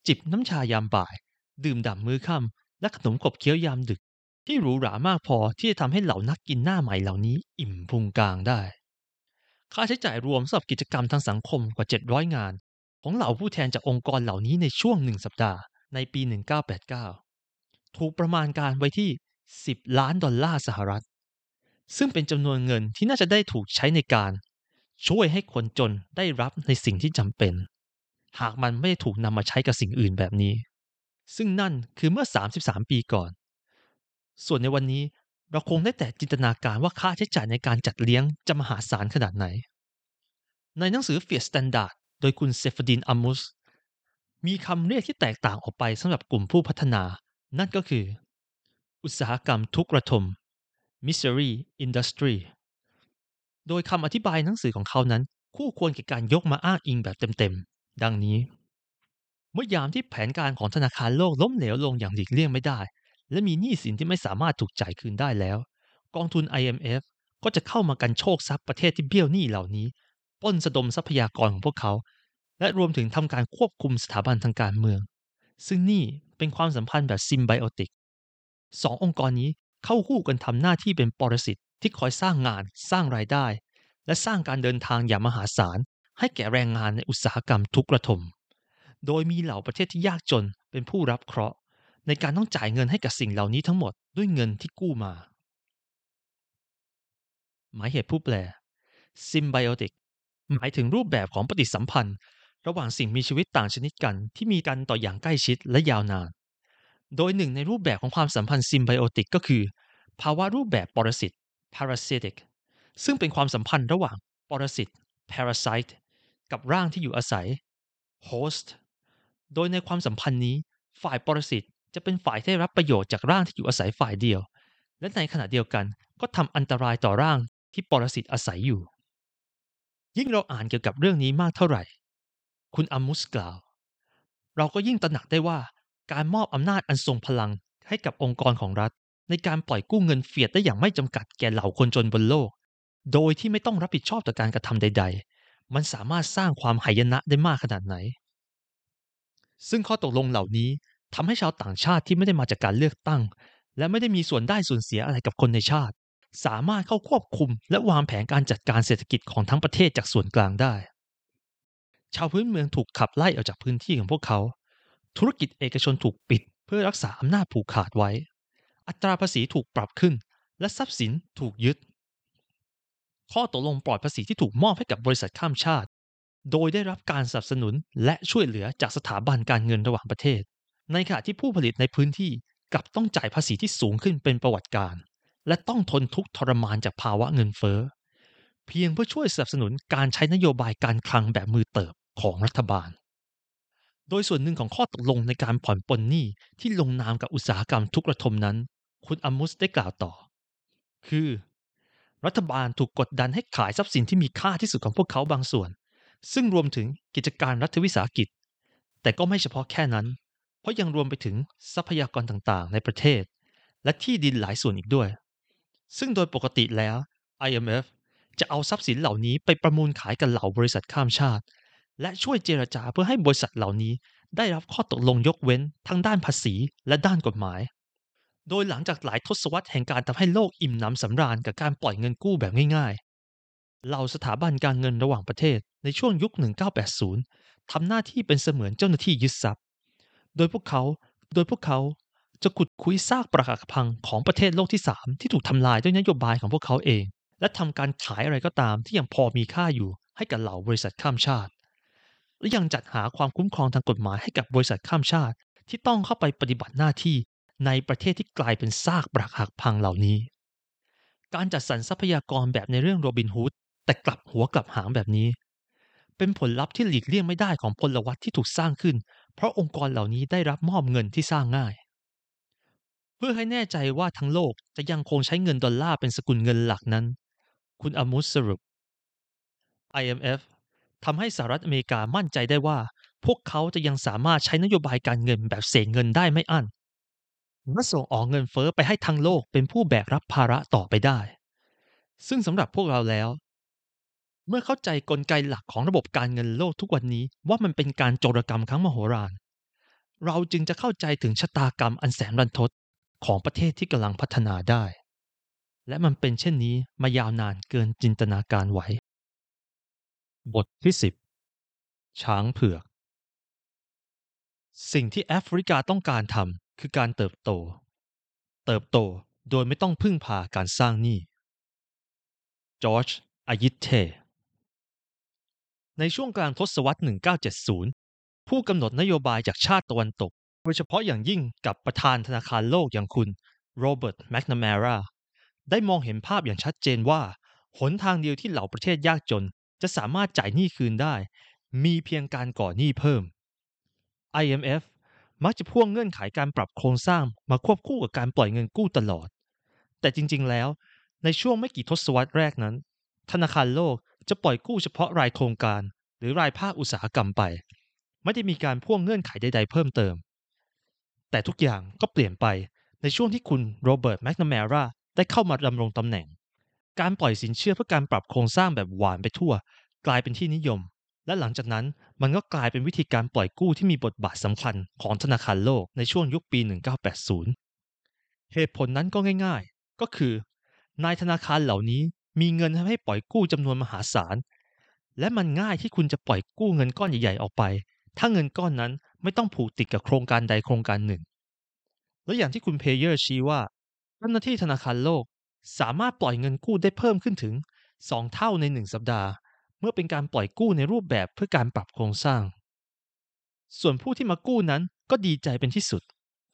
Speaker 1: จิบน้ำชายามบ่าย ดื่มด่ำมื้อค่ำและขนมขบเคี้ยวยามดึก ที่หรูหรามากพอที่จะทำให้เหล่านักกินหน้าใหม่เหล่านี้อิ่มพุงกลางได้ ค่าใช้จ่ายรวมสำหรับกิจกรรมทางสังคมกว่า 700 งาน ของเหล่าผู้แทนจากองค์กรเหล่านี้ในช่วงหนึ่งสัปดาห์ในปี 1989 ถูกประมาณการไว้ที่ 10 ล้านดอลลาร์สหรัฐ ซึ่งเป็นจำนวนเงินที่น่าจะได้ถูกใช้ในการ ช่วยให้คนจนได้รับในสิ่งที่จำเป็น หากมันไม่ได้ถูกนำมาใช้กับสิ่งอื่นแบบนี้ ซึ่งนั่นคือเมื่อ 33 ปีก่อน ส่วนในวันนี้เราคงได้แต่จินตนาการว่าค่าใช้จ่ายในการจัดเลี้ยงจะมหาศาลขนาดไหน ในหนังสือ Fiat Standard โดยคุณเซฟดินอัมมุส มีคำเรียกที่แตกต่างออกไปสำหรับกลุ่มผู้พัฒนา นั่นก็คือ อุตสาหกรรมทุกข์ระทม misery industry โดยคำอธิบายหนังสือของเขานั้น คู่ควรกับการยกมาอ้างอิงแบบเต็มๆ ดังนี้ เมื่อยามที่แผนการของธนาคารโลกล้มเหลวลงอย่างหลีกเลี่ยงไม่ได้ และมีหนี้สินที่ไม่สามารถถูกจ่ายคืนได้แล้ว กองทุน IMF ก็จะเข้ามากันโชคทรัพย์ประเทศที่เบี้ยวหนี้เหล่านี้ปล้นสะดมทรัพยากรของพวกเขา และรวมถึงทำการควบคุมสถาบันทางการเมือง ซึ่งนี่เป็นความสัมพันธ์แบบซิมไบโอติกสององค์กรนี้เข้าคู่กันทำหน้าที่เป็นปรสิตที่คอยสร้างงาน สร้างรายได้ และสร้างการเดินทางอย่างมหาศาล ให้แก่แรงงานในอุตสาหกรรมทุกระทม โดยมีเหล่าประเทศที่ยากจนเป็นผู้รับเคราะห์ ในการต้องจ่ายเงินให้กับสิ่งเหล่านี้ทั้งหมดด้วยเงินที่กู้มา หมายเหตุผู้แปล symbiotic หมายถึงรูปแบบของปฏิสัมพันธ์ ระหว่างสิ่งมีชีวิตต่างชนิดกันที่มีกันต่ออย่างใกล้ชิดและยาวนาน โดยหนึ่งในรูปแบบของความสัมพันธ์ซิมไบโอติกก็คือ ภาวะรูปแบบปรสิต parasitic ซึ่งเป็นความสัมพันธ์ระหว่างปรสิต parasite กับร่างที่อยู่อาศัย host โดยในความสัมพันธ์นี้ ฝ่ายปรสิตจะเป็นฝ่ายที่ได้รับประโยชน์จากร่างที่อยู่อาศัยฝ่ายเดียว และในขณะเดียวกันก็ทำอันตรายต่อร่างที่ปรสิตอาศัยอยู่ ยิ่งเราอ่านเกี่ยวกับเรื่องนี้มากเท่าไหร่ คุณอามุสกล่าว เราก็ยิ่งตระหนักได้ว่า การมอบอำนาจอันทรงพลังให้กับองค์กรของรัฐ ในการปล่อยกู้เงินเฟียดได้อย่างไม่จำกัดแก่เหล่าคนจนบนโลก โดยที่ไม่ต้องรับผิดชอบต่อการกระทำใดๆ มันสามารถสร้างความหายนะได้มากขนาดไหน ซึ่งข้อตกลงเหล่านี้ทำให้ชาวต่างชาติที่ไม่ได้มาจากการเลือกตั้ง และไม่ได้มีส่วนได้ส่วนเสียอะไรกับคนในชาติ สามารถเข้าควบคุม และวางแผนการจัดการเศรษฐกิจของทั้งประเทศจากส่วนกลางได้ ชาวพื้นเมืองถูกขับไล่ออกจากพื้นที่ของพวกเขา ธุรกิจเอกชนถูกปิด เพื่อรักษาอำนาจผูกขาดไว้ อัตราภาษีถูกปรับขึ้น และทรัพย์สินถูกยึด ข้อตกลงปลอดภาษีที่ถูกมอบให้กับบริษัทข้ามชาติ โดยได้รับการสนับสนุนและช่วยเหลือจากสถาบันการเงินระหว่างประเทศ ในขณะที่ผู้ผลิตในพื้นที่กลับต้องจ่ายภาษีที่สูงขึ้นเป็นประวัติการ และต้องทนทุกข์ทรมานจากภาวะเงินเฟ้อเพียงเพื่อช่วยสนับสนุนการใช้นโยบายการคลังแบบมือเติบของรัฐบาล โดยส่วนหนึ่งของข้อตกลงในการผ่อนปลนหนี้ที่ลงนามกับอุตสาหกรรมทุกระทมนั้น คุณอามุสได้กล่าวต่อ คือ รัฐบาลถูกกดดันให้ขายทรัพย์สินที่มีค่าที่สุดของพวกเขาบางส่วน ซึ่งรวมถึงกิจการรัฐวิสาหกิจ แต่ก็ไม่เฉพาะแค่นั้น เพราะยังรวมไปถึงทรัพยากรต่างๆ ในประเทศ และที่ดินหลายส่วนอีกด้วย ซึ่งโดยปกติแล้ว IMF จะเอาทรัพย์สินเหล่านี้ไปประมูลขายกับเหล่าบริษัทข้ามชาติ และช่วยเจรจาเพื่อให้บริษัทเหล่านี้ได้รับข้อตกลงยกเว้นทั้งด้านภาษีและด้านกฎหมาย โดยหลังจากหลายทศวรรษแห่งการทำให้โลกอิ่มหนำสำราญกับการปล่อยเงินกู้แบบง่ายๆ เหล่าสถาบันการเงินระหว่างประเทศในช่วงยุค 1980 ทำหน้าที่เป็นเสมือนเจ้าหน้าที่ยึดทรัพย์ โดยพวกเขา โดยพวกเขาจะขุดคุยซากปรักหักพังของประเทศโลกที่ 3 ที่ถูกทำลายด้วยนโยบายของพวกเขาเอง และทำการขายอะไรก็ตามที่ยังพอมีค่าอยู่ให้กับเหล่าบริษัทข้ามชาติ และยังจัดหาความคุ้มครองทางกฎหมายให้กับบริษัทข้ามชาติ ที่ต้องเข้าไปปฏิบัติหน้าที่ ในประเทศที่กลายเป็นซากปรักหักพังเหล่านี้ การจัดสรรทรัพยากรแบบในเรื่องโรบินฮูดแต่กลับหัวกลับหางแบบนี้ เป็นผลลัพธ์ที่หลีกเลี่ยงไม่ได้ของพลวัตที่ถูกสร้างขึ้น เพราะองค์กรเหล่านี้ได้รับมอบเงินที่สร้างง่าย เพื่อให้แน่ใจว่าทั้งโลกจะยังคงใช้เงินดอลลาร์เป็นสกุลเงินหลักนั้น คุณอามุสสรุป IMF ทำให้สหรัฐอเมริกามั่นใจได้ว่า พวกเขาจะยังสามารถใช้นโยบายการเงินแบบเสกเงินได้ไม่อั้น และส่งออกเงินเฟอ้อไปให้ทั้งโลกเป็นผู้แบกรับภาระต่อไปได้ ซึ่งสำหรับพวกเราแล้ว เมื่อเข้าใจกลไกหลักของระบบการเงินโลกทุกวันนี้ว่ามันเป็นการโจรกรรมครั้งมโหฬารเราจึงจะเข้าใจถึงชะตากรรมอันแสนรันทดของประเทศที่กำลังพัฒนาได้ และมันเป็นเช่นนี้มายาวนานเกินจินตนาการไหว บทที่ 10 ช้างเผือก สิ่งที่แอฟริกาต้องการทำ คือการเติบโต เติบโตโดยไม่ต้องพึ่งพาการสร้างหนี้จอร์จอายิเทในช่วงกลางทศวรรษ 1970 ผู้กำหนดนโยบายจากชาติตะวันตก โดยเฉพาะอย่างยิ่งกับประธานธนาคารโลกอย่างคุณโรเบิร์ตแมคนามาราได้มองเห็นภาพอย่างชัดเจนว่า หนทางเดียวที่เหล่าประเทศยากจน จะสามารถจ่ายหนี้คืนได้ มีเพียงการก่อหนี้เพิ่ม IMF มักจะพ่วงเงื่อนไขการปรับโครงสร้างมาควบคู่กับการปล่อยเงินกู้ตลอด แต่จริงๆ แล้ว ในช่วงไม่กี่ทศวรรษแรกนั้น ธนาคารโลกจะปล่อยกู้เฉพาะรายโครงการ หรือรายภาคอุตสาหกรรมไป ไม่ได้มีการพ่วงเงื่อนไขใด ๆ เพิ่มเติม แต่ทุกอย่างก็เปลี่ยนไปในช่วงที่คุณโรเบิร์ตแมคนาแมราได้เข้ามาดำรงตำแหน่ง การปล่อยสินเชื่อเพื่อการปรับโครงสร้างแบบหวานไปทั่ว กลายเป็นที่นิยม และหลังจากนั้นมันก็กลายเป็นวิธีการปล่อยกู้ที่มีบทบาทสำคัญของธนาคารโลกในช่วงยุคปี 1980 เหตุผลนั้นก็ง่าย ๆ ก็คือนายธนาคารเหล่านี้มีเงินให้ปล่อยกู้จำนวนมหาศาล และมันง่ายที่คุณจะปล่อยกู้เงินก้อนใหญ่ๆออกไป ถ้าเงินก้อนนั้นไม่ต้องผูกติดกับโครงการใดโครงการหนึ่ง และอย่างที่คุณเพเยอร์ชี้ว่าเจ้าหน้าที่ธนาคารโลกสามารถปล่อยเงินกู้ได้เพิ่มขึ้นถึง 2 เท่าใน 1 สัปดาห์ เมื่อเป็นการปล่อยกู้ในรูปแบบเพื่อการปรับโครงสร้าง ส่วนผู้ที่มากู้นั้นก็ดีใจเป็นที่สุด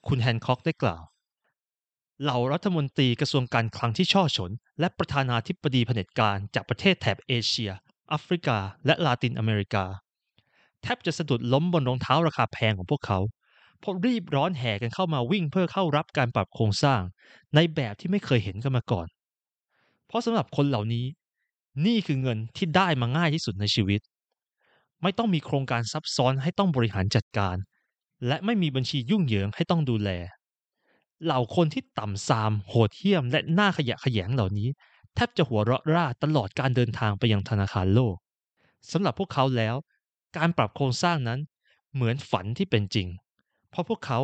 Speaker 1: คุณแฮนค็อกได้กล่าว เหล่ารัฐมนตรีกระทรวงการคลังที่ฉ้อฉล และประธานาธิบดีเผด็จการจากประเทศแถบเอเชียแอฟริกา และลาตินอเมริกา แทบจะสะดุดล้มบนรองเท้าราคาแพงของพวกเขาเพราะรีบร้อนแห่กันเข้ามาวิ่งเพื่อเข้ารับการปรับโครงสร้าง ในแบบที่ไม่เคยเห็นกันมาก่อน เพราะสำหรับคนเหล่านี้ นี่คือเงินที่ได้มาง่ายที่สุดในชีวิต ไม่ต้องมีโครงการซับซ้อนให้ต้องบริหารจัดการ และไม่มีบัญชียุ่งเหยิงให้ต้องดูแล เหล่าคนที่ต่ำซาม โหดเหี้ยม และหน้าขยะขยงเหล่านี้ แทบจะหัวเราะร่าตลอดการเดินทางไปยังธนาคารโลกสำหรับพวกเขาแล้ว การปรับโครงสร้างนั้น เหมือนฝันที่เป็นจริง เพราะพวกเขา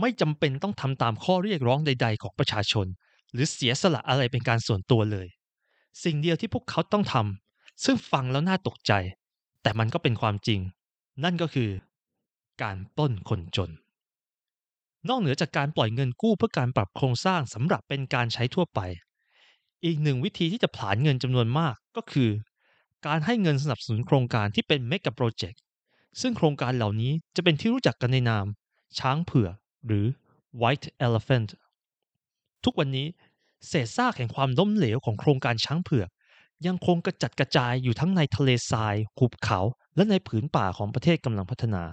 Speaker 1: ไม่จำเป็นต้องทำตามข้อเรียกร้องใด ๆ ของประชาชน หรือเสียสละอะไรเป็นการส่วนตัวเลย สิ่งเดียวที่พวกเขาต้องทำซึ่งฟังแล้วน่าตกใจ แต่มันก็เป็นความจริง นั่นก็คือ การปล้นคนจน นอกเหนือจากการปล่อยเงินกู้เพื่อการปรับโครงสร้างสำหรับเป็นการใช้ทั่วไป อีกหนึ่งวิธีที่จะผลาญเงินจำนวนมากก็คือ การให้เงินสนับสนุนโครงการที่เป็นเมกะโปรเจกต์ซึ่งโครงการเหล่านี้จะเป็นที่รู้จักกันในนาม ช้างเผือกหรือ White Elephant ทุกวันนี้ เศษซากแห่งความล้มเหลวของโครงการช้างเผือก ยังคงกระจัดกระจายอยู่ทั้งในทะเลทราย หุบเขา และในผืนป่าของประเทศกำลังพัฒนา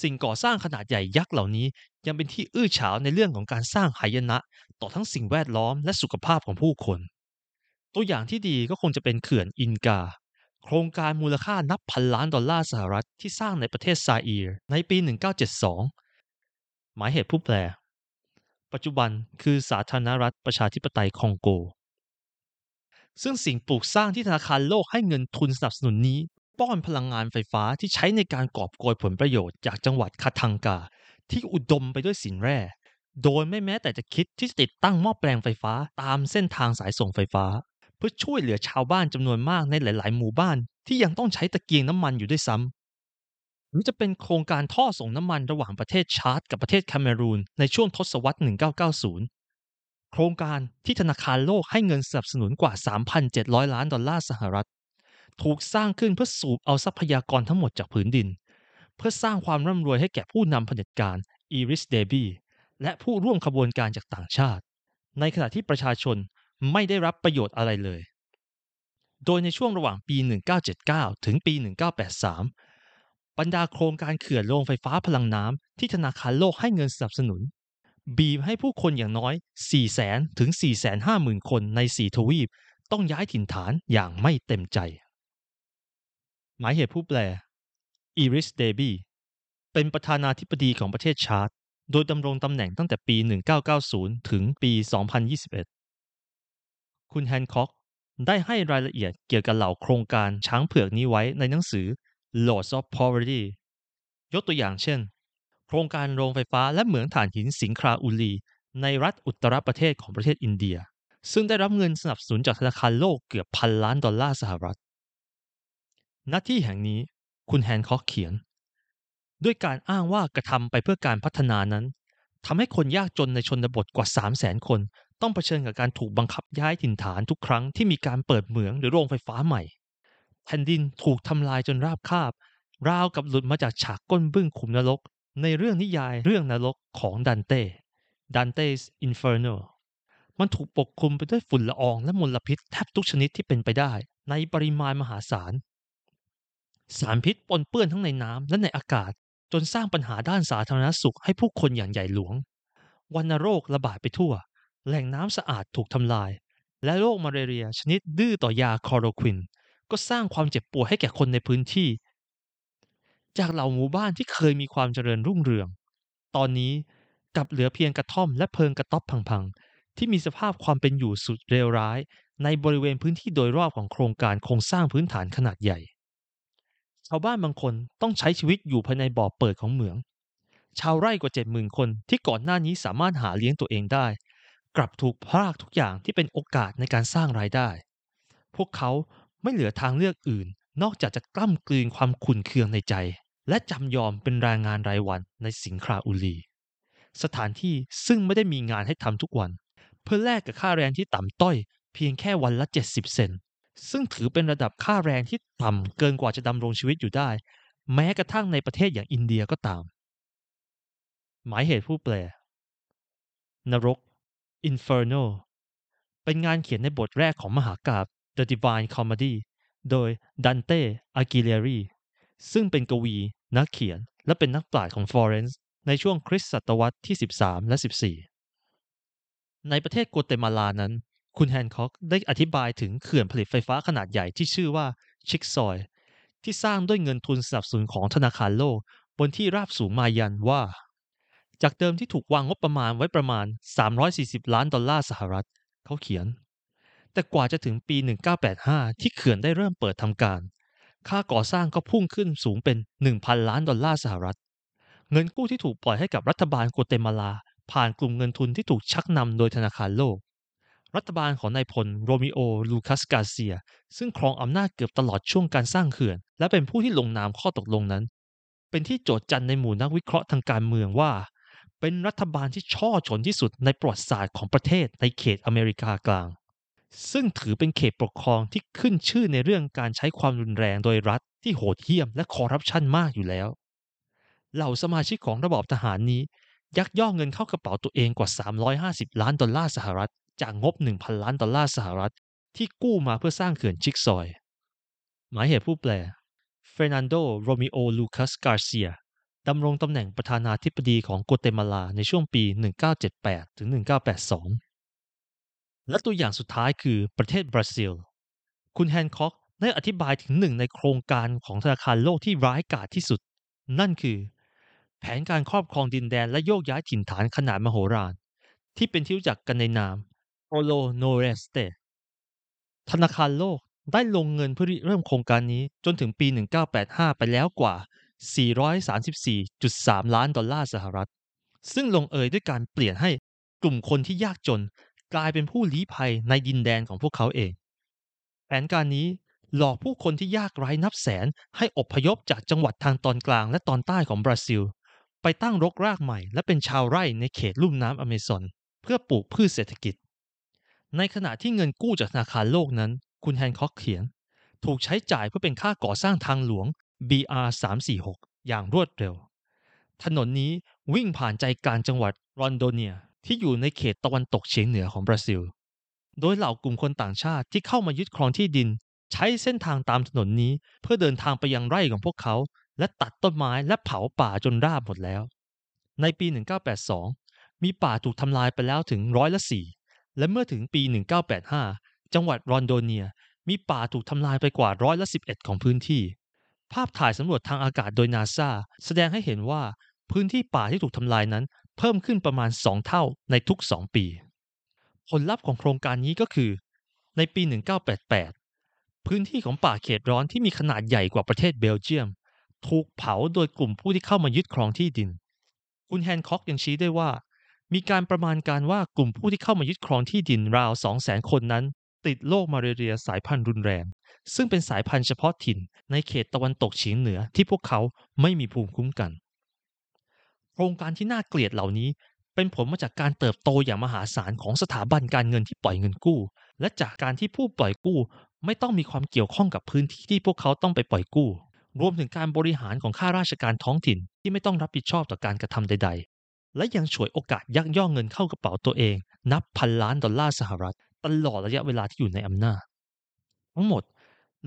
Speaker 1: สิ่งก่อสร้างขนาดใหญ่ยักษ์เหล่านี้ ยังเป็นที่อื้อฉาวในเรื่องของการสร้างหายนะ ต่อทั้งสิ่งแวดล้อมและสุขภาพของผู้คน ตัวอย่างที่ดีก็คงจะเป็นเขื่อนอินกา โครงการมูลค่านับพันล้านดอลลาร์สหรัฐที่สร้างในประเทศซาอีร์ในปี 1972 หมายเหตุผู้แปล ปัจจุบันคือสาธารณรัฐประชาธิปไตยคองโก ซึ่งสิ่งปลูกสร้างที่ธนาคารโลกให้เงินทุนสนับสนุนนี้ ป้อนพลังงานไฟฟ้าที่ใช้ในการกอบโกยผลประโยชน์จากจังหวัดคาทังกา ที่อุดมไปด้วยสินแร่ โดยไม่แม้แต่จะคิดที่จะติดตั้งหม้อแปลงไฟฟ้าตามเส้นทางสายส่งไฟฟ้า เพื่อช่วยเหลือชาวบ้านจำนวนมากในหลาย ๆ หมู่บ้านที่ยังต้องใช้ตะเกียงน้ำมันอยู่ด้วยซ้ำ หรือจะเป็นโครงการท่อส่งน้ำมันระหว่างประเทศชาร์ตกับประเทศแคเมรูนในช่วงทศวรรษ 1990 โครงการที่ธนาคารโลกให้เงินสนับสนุนกว่า 3,700 ล้านดอลลาร์สหรัฐ ถูกสร้างขึ้นเพื่อสูบเอาทรัพยากรทั้งหมดจากผืนดิน เพื่อสร้างความร่ำรวยให้แก่ผู้นำเผด็จการอีริสเดบีและผู้ร่วมขบวนการจากต่างชาติ ในขณะที่ประชาชนไม่ได้รับประโยชน์อะไรเลย โดยในช่วงระหว่างปี 1979 ถึงปี 1983 บรรดาโครงการเขื่อนโรงไฟฟ้าพลังน้ำที่ธนาคารโลกให้เงินสนับสนุน บีบให้ผู้คนอย่างน้อย400,000 ถึง 450,000 คนใน 4 ทวีป ต้องย้ายถิ่นฐานอย่างไม่เต็มใจ หมายเหตุผู้แปล อีดริส เดบีเป็นประธานาธิบดีของประเทศชาร์ตโดยดำรงตำแหน่งตั้งแต่ปี 1990 ถึงปี 2021 คุณแฮนค็อกได้ให้รายละเอียดเกี่ยวกับเหล่าโครงการช้างเผือกนี้ไว้ในหนังสือ Lords of Poverty ยกตัวอย่างเช่น โครงการโรงไฟฟ้าและเหมืองถ่านหินสิงคราอุลี ในรัฐอุตรประเทศของประเทศอินเดีย ซึ่งได้รับเงินสนับสนุนจากธนาคารโลกเกือบพันล้านดอลลาร์สหรัฐ ณ ที่แห่งนี้คุณแฮนค็อกเขียน ด้วยการอ้างว่ากระทำไปเพื่อการพัฒนานั้นทำให้คนยากจนในชนบทกว่า 3 0 0 0 0 0 คน ต้องเผชิญกับการถูกบังคับย้ายถิ่นฐานทุกครั้งที่มีการเปิดเหมืองหรือโรงไฟฟ้าใหม่ แผ่นดินถูกทำลายจนราบคาบ ราวกับหลุดมาจากฉากก้นบึ้งขุมนรก ในเรื่องนิยายเรื่องนรกของดันเต้ Dante's Inferno มันถูกปกคลุมไปด้วยฝุ่นละอองและมลพิษแทบทุกชนิดที่เป็นไปได้ ในปริมาณมหาศาล สารพิษปนเปื้อนทั้งในน้ำและในอากาศ จนสร้างปัญหาด้านสาธารณสุขให้ผู้คนอย่างใหญ่หลวงวัณโรคระบาดไปทั่ว แหล่งน้ำสะอาดถูกทำลาย และโรคมาเรียชนิดดื้อต่อยาคอโรควิน ก็สร้างความเจ็บปวดให้แก่คนในพื้นที่ จากเหล่าหมู่บ้านที่เคยมีความเจริญรุ่งเรือง ตอนนี้กลับเหลือเพียงกระท่อมและเพิงกระต๊อบพังๆ ที่มีสภาพความเป็นอยู่สุดเลวร้าย ในบริเวณพื้นที่โดยรอบของโครงการโครงสร้างพื้นฐานขนาดใหญ่ ชาวบ้านบางคนต้องใช้ชีวิตอยู่ภายในบ่อเปิดของเหมือง ชาวไร่กว่าเจ็ดหมื่นคนที่ก่อนหน้านี้สามารถหาเลี้ยงตัวเองได้ กลับถูกพรากทุกอย่างที่เป็นโอกาสในการสร้างรายได้ พวกเขา ไม่เหลือทางเลือกอื่น นอกจากจะกล้ำกลืนความขุ่นเคืองในใจ และจำยอมเป็นแรงงานรายวันในสิงคราอุลี สถานที่ซึ่งไม่ได้มีงานให้ทำทุกวัน เพื่อแลกกับค่าแรงที่ต่ำต้อย เพียงแค่วันละ 70 เซนซึ่งถือเป็นระดับค่าแรงที่ต่ำเกินกว่าจะดำรงชีวิตอยู่ได้ แม้กระทั่งในประเทศอย่างอินเดียก็ตาม หมายเหตุผู้แปล นรก Inferno เป็นงานเขียนในบทแรกของมหากาบ The Divine Comedy โดยดันเต้อากิเลรีซึ่งเป็นกวี นักเขียน และเป็นนักปราชญ์ของฟลอเรนซ์ในช่วงคริสต์ศตวรรษที่ 13 และ 14 ในประเทศกัวเตมาลานั้น คุณแฮนค็อกได้อธิบายถึงเขื่อนผลิตไฟฟ้าขนาดใหญ่ที่ชื่อว่าชิกซอย ที่สร้างด้วยเงินทุนสนับสนุนของธนาคารโลก บนที่ราบสูงมายันว่า จากเดิมที่ถูกวางงบประมาณไว้ประมาณ 340 ล้านดอลลาร์สหรัฐ เขาเขียน แต่กว่าจะถึงปี 1985 ที่เขื่อนได้เริ่มเปิดทำการ ค่าก่อสร้างก็พุ่งขึ้นสูงเป็น 1,000 ล้านดอลลาร์สหรัฐ เงินกู้ที่ถูกปล่อยให้กับรัฐบาลกัวเตมาลา ผ่านกลุ่มเงินทุนที่ถูกชักนำโดยธนาคารโลก รัฐบาลของนายพลโรมิโอ ลูคัสการ์เซีย ซึ่งครองอำนาจเกือบตลอดช่วงการสร้างเขื่อน และเป็นผู้ที่ลงนามข้อตกลงนั้น เป็นที่โจทย์จันในหมู่นักวิเคราะห์ทางการเมืองว่า เป็นรัฐบาลที่ฉ้อฉลที่สุดในประวัติศาสตร์ของประเทศในเขตอเมริกากลาง ซึ่งถือเป็นเขตปกครองที่ขึ้นชื่อในเรื่องการใช้ความรุนแรงโดยรัฐที่โหดเหี้ยมและคอร์รัปชันมากอยู่แล้ว เหล่าสมาชิกของระบอบทหารนี้ ยักยอกเงินเข้ากระเป๋าตัวเองกว่า 350 ล้านดอลลาร์สหรัฐ จากงบ 1,000 ล้านดอลลาร์สหรัฐ ที่กู้มาเพื่อสร้างเขื่อนชิกซอย หมายเหตุผู้แปลเฟรนันโด โรมิโอ ลูคัส กาเซียดำรงตำแหน่งประธานาธิบดีของกัวเตมาลาในช่วงปี 1978 ถึง 1982 และตัวอย่างสุดท้ายคือประเทศบราซิล คุณแฮนค็อกได้อธิบายถึงหนึ่งในโครงการของธนาคารโลกที่ร้ายกาจที่สุด นั่นคือ แผนการครอบครองดินแดนและโยกย้ายถิ่นฐานขนาดมโหฬารที่เป็นที่รู้จักกันในนามโอโลโนเรสเตธนาคารโลกได้ลงเงินเพื่อริเริ่มโครงการนี้จนถึงปี 1985 ไปแล้วกว่า 434.3 ล้านดอลลาร์สหรัฐ ซึ่งลงเอยด้วยการเปลี่ยนให้กลุ่มคนที่ยากจน กลายเป็นผู้ลี้ภัยในดินแดนของพวกเขาเอง แผนการนี้หลอกผู้คนที่ยากไร้นับแสนให้อพยพจากจังหวัดทางตอนกลางและตอนใต้ของบราซิล ไปตั้งรกรากใหม่ และเป็นชาวไร่ในเขตลุ่มน้ำอเมซอนเพื่อปลูกพืชเศรษฐกิจ ในขณะที่เงินกู้จากธนาคารโลกนั้น คุณแฮนค็อกเขียน ถูกใช้จ่ายเพื่อเป็นค่าก่อสร้างทางหลวง BR 346อย่างรวดเร็ว ถนนนี้วิ่งผ่านใจกลางจังหวัดรอนโดเนีย ที่อยู่ในเขตตะวันตกเฉียงเหนือของบราซิล โดยเหล่ากลุ่มคนต่างชาติที่เข้ามายึดครองที่ดิน ใช้เส้นทางตามถนนนี้ เพื่อเดินทางไปยังไร่ของพวกเขา และตัดต้นไม้และเผาป่าจนราบหมดแล้ว ในปี 1982 มีป่าถูกทำลายไปแล้วถึงร้อยละสี่และเมื่อถึงปี 1985 จังหวัดรอนโดเนีย มีป่าถูกทำลายไปกว่าร้อยละ11 ของพื้นที่ ภาพถ่ายสำรวจทางอากาศโดยนาซาแสดงให้เห็นว่าพื้นที่ป่าที่ถูกทำลายนั้น เพิ่มขึ้นประมาณ 2 เท่าในทุก 2 ปี ผลลัพธ์ของโครงการนี้ก็คือ ในปี 1988 พื้นที่ของป่าเขตร้อนที่มีขนาดใหญ่กว่าประเทศเบลเยียม ถูกเผาโดยกลุ่มผู้ที่เข้ามายึดครองที่ดิน คุณแฮนค็อกยังชี้ได้ว่า มีการประมาณการว่ากลุ่มผู้ที่เข้ามายึดครองที่ดินราว 200,000 คนนั้น ติดโรคมาเรียสายพันธุ์รุนแรง ซึ่งเป็นสายพันธุ์เฉพาะถิ่นในเขตตะวันตกเฉียงเหนือที่พวกเขาไม่มีภูมิคุ้มกัน โครงการที่น่าเกลียดเหล่านี้ เป็นผลมาจากการเติบโตอย่างมหาศาลของสถาบันการเงินที่ปล่อยเงินกู้ และจากการที่ผู้ปล่อยกู้ไม่ต้องมีความเกี่ยวข้องกับพื้นที่ที่พวกเขาต้องไปปล่อยกู้ รวมถึงการบริหารของข้าราชการท้องถิ่นที่ไม่ต้องรับผิดชอบต่อการกระทำใด ๆ และยังฉวยโอกาสยักย่อกเงินเข้ากระเป๋าตัวเอง นับพันล้านดอลลาร์สหรัฐ ตลอดระยะเวลาที่อยู่ในอำนาจ ทั้งหมด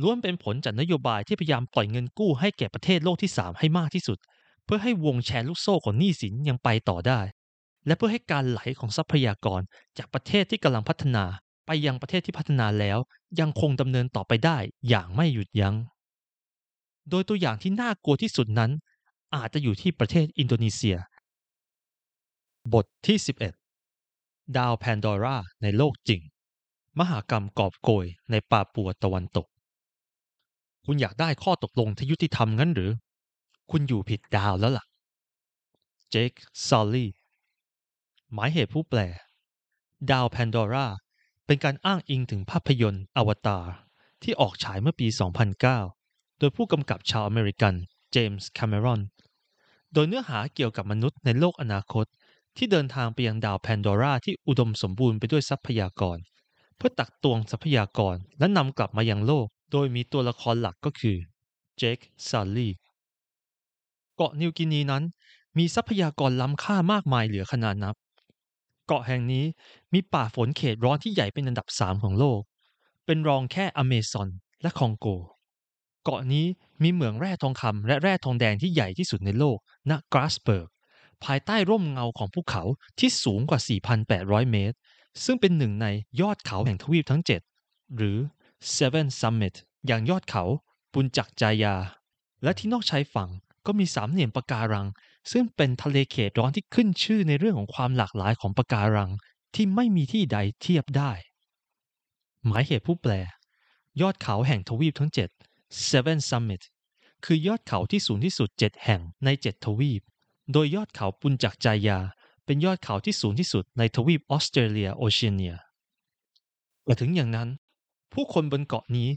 Speaker 1: ล้วนเป็นผลจากนโยบายที่พยายามปล่อยเงินกู้ให้แก่ประเทศโลกที่ 3 ให้มากที่สุด เพื่อให้วงแชร์ลูกโซ่ของหนี้สินยังไปต่อได้ และเพื่อให้การไหลของทรัพยากรจากประเทศที่กำลังพัฒนาไปยังประเทศที่พัฒนาแล้ว ยังคงดำเนินต่อไปได้อย่างไม่หยุดยั้ง โดยตัวอย่างที่น่ากลัวที่สุดนั้น อาจจะอยู่ที่ประเทศอินโดนีเซีย บทที่ 11 ดาวแพนดอร่าในโลกจริง มหากรรมกอบโกยในปาปัวตะวันตก คุณอยากได้ข้อตกลงที่ยุติธรรมงั้นหรือ คุณอยู่ผิดดาวแล้วล่ะ เจคซัลลี่ หมายเหตุผู้แปล ดาวแพนดอร่าเป็นการอ้างอิงถึงภาพยนตร์อวตาร ที่ออกฉายเมื่อปี 2009 โดยผู้กำกับชาวอเมริกัน เจมส์แคเมรอน โดยเนื้อหาเกี่ยวกับมนุษย์ในโลกอนาคต ที่เดินทางไปยังดาวแพนดอร่าที่อุดมสมบูรณ์ไปด้วยทรัพยากร เพื่อตักตวงทรัพยากรและนำกลับมายังโลก โดยมีตัวละครหลักก็คือ เจคซัลลี่ เกาะนิวกินีนั้น มีทรัพยากรล้ำค่ามากมายเหลือขนาดนับ เกาะแห่งนี้มีป่าฝนเขตร้อนที่ใหญ่เป็นอันดับสามของโลก เป็นรองแค่อเมซอนและคองโก เกาะนี้มีเหมืองแร่ทองคำและแร่ทองแดงที่ใหญ่ที่สุดในโลก ณ กราสเบิร์ก ภายใต้ร่มเงาของภูเขาที่สูงกว่า 4,800 เมตร ซึ่งเป็นหนึ่งในยอดเขาแห่งทวีปทั้ง 7 หรือ Seven Summit อย่างยอดเขาปุญจักจายา และที่นอกชายฝั่ง ก็มีสามเหลี่ยมปะการัง ซึ่งเป็นทะเลเขตร้อนที่ขึ้นชื่อในเรื่องของความหลากหลายของปะการังที่ไม่มีที่ใดเทียบได้ หมายเหตุผู้แปล ยอดเขาแห่งทวีปทั้ง 7 Seven Summit คือยอดเขาที่สูงที่สุด 7 แห่งใน 7 ทวีป โดยยอดเขาปุญจักจายา เป็นยอดเขาที่สูงที่สุดในทวีปออสเตรเลียโอเชียเนียแต่ถึงอย่างนั้น ผู้คนบนเกาะนี้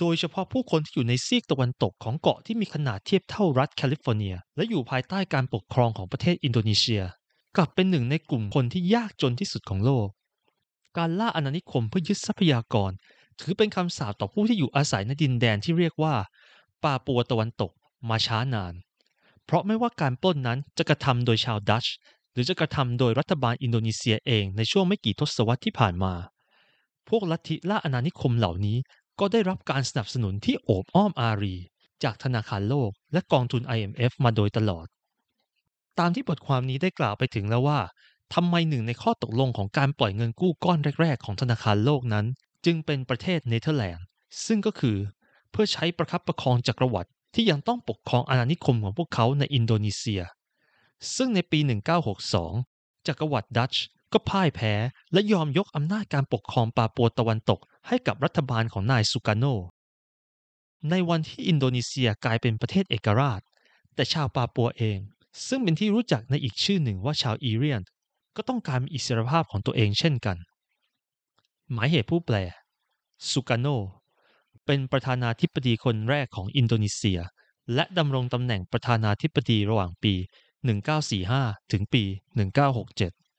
Speaker 1: โดยเฉพาะผู้คนที่อยู่ในซีกตะวันตกของเกาะที่มีขนาดเทียบเท่ารัฐแคลิฟอร์เนีย และอยู่ภายใต้การปกครองของประเทศอินโดนีเซีย กลับเป็นหนึ่งในกลุ่มคนที่ยากจนที่สุดของโลก การล่าอาณานิคมเพื่อยึดทรัพยากร ถือเป็นคำสาปต่อผู้ที่อยู่อาศัยในดินแดนที่เรียกว่าปาปัวตะวันตกมาช้านาน เพราะไม่ว่าการปล้นนั้นจะกระทำโดยชาวดัตช์หรือจะกระทำโดยรัฐบาลอินโดนีเซียเองในช่วงไม่กี่ทศวรรษที่ผ่านมา พวกลัทธิล่าอาณานิคมเหล่านี้ ก็ได้รับการสนับสนุนที่โอบอ้อมอารี จากธนาคารโลกและกองทุน IMF มาโดยตลอด ตามที่บทความนี้ได้กล่าวไปถึงแล้วว่าทำไมหนึ่งในข้อตกลงของการปล่อยเงินกู้ก้อนแรก ๆ ของธนาคารโลกนั้น จึงเป็นประเทศเนเธอร์แลนด์ ซึ่งก็คือ เพื่อใช้ประคับประคองจักรวรรดิที่ยังต้องปกครองอาณานิคมของพวกเขาในอินโดนีเซีย ซึ่งในปี 1962 จักรวรรดิดัตช์ ก็พ่ายแพ้และยอมยกอำนาจการปกครองปาปัวตะวันตกให้กับรัฐบาลของนายสุกาโน ในวันที่อินโดนีเซียกลายเป็นประเทศเอกราช แต่ชาวปาปัวเอง ซึ่งเป็นที่รู้จักในอีกชื่อหนึ่งว่าชาวอีเรียน ก็ต้องการมีอิสรภาพของตัวเองเช่นกัน หมายเหตุผู้แปลสุกาโนเป็นประธานาธิบดีคนแรกของอินโดนีเซีย และดำรงตำแหน่งประธานาธิบดีระหว่างปี 1945 ถึงปี 1967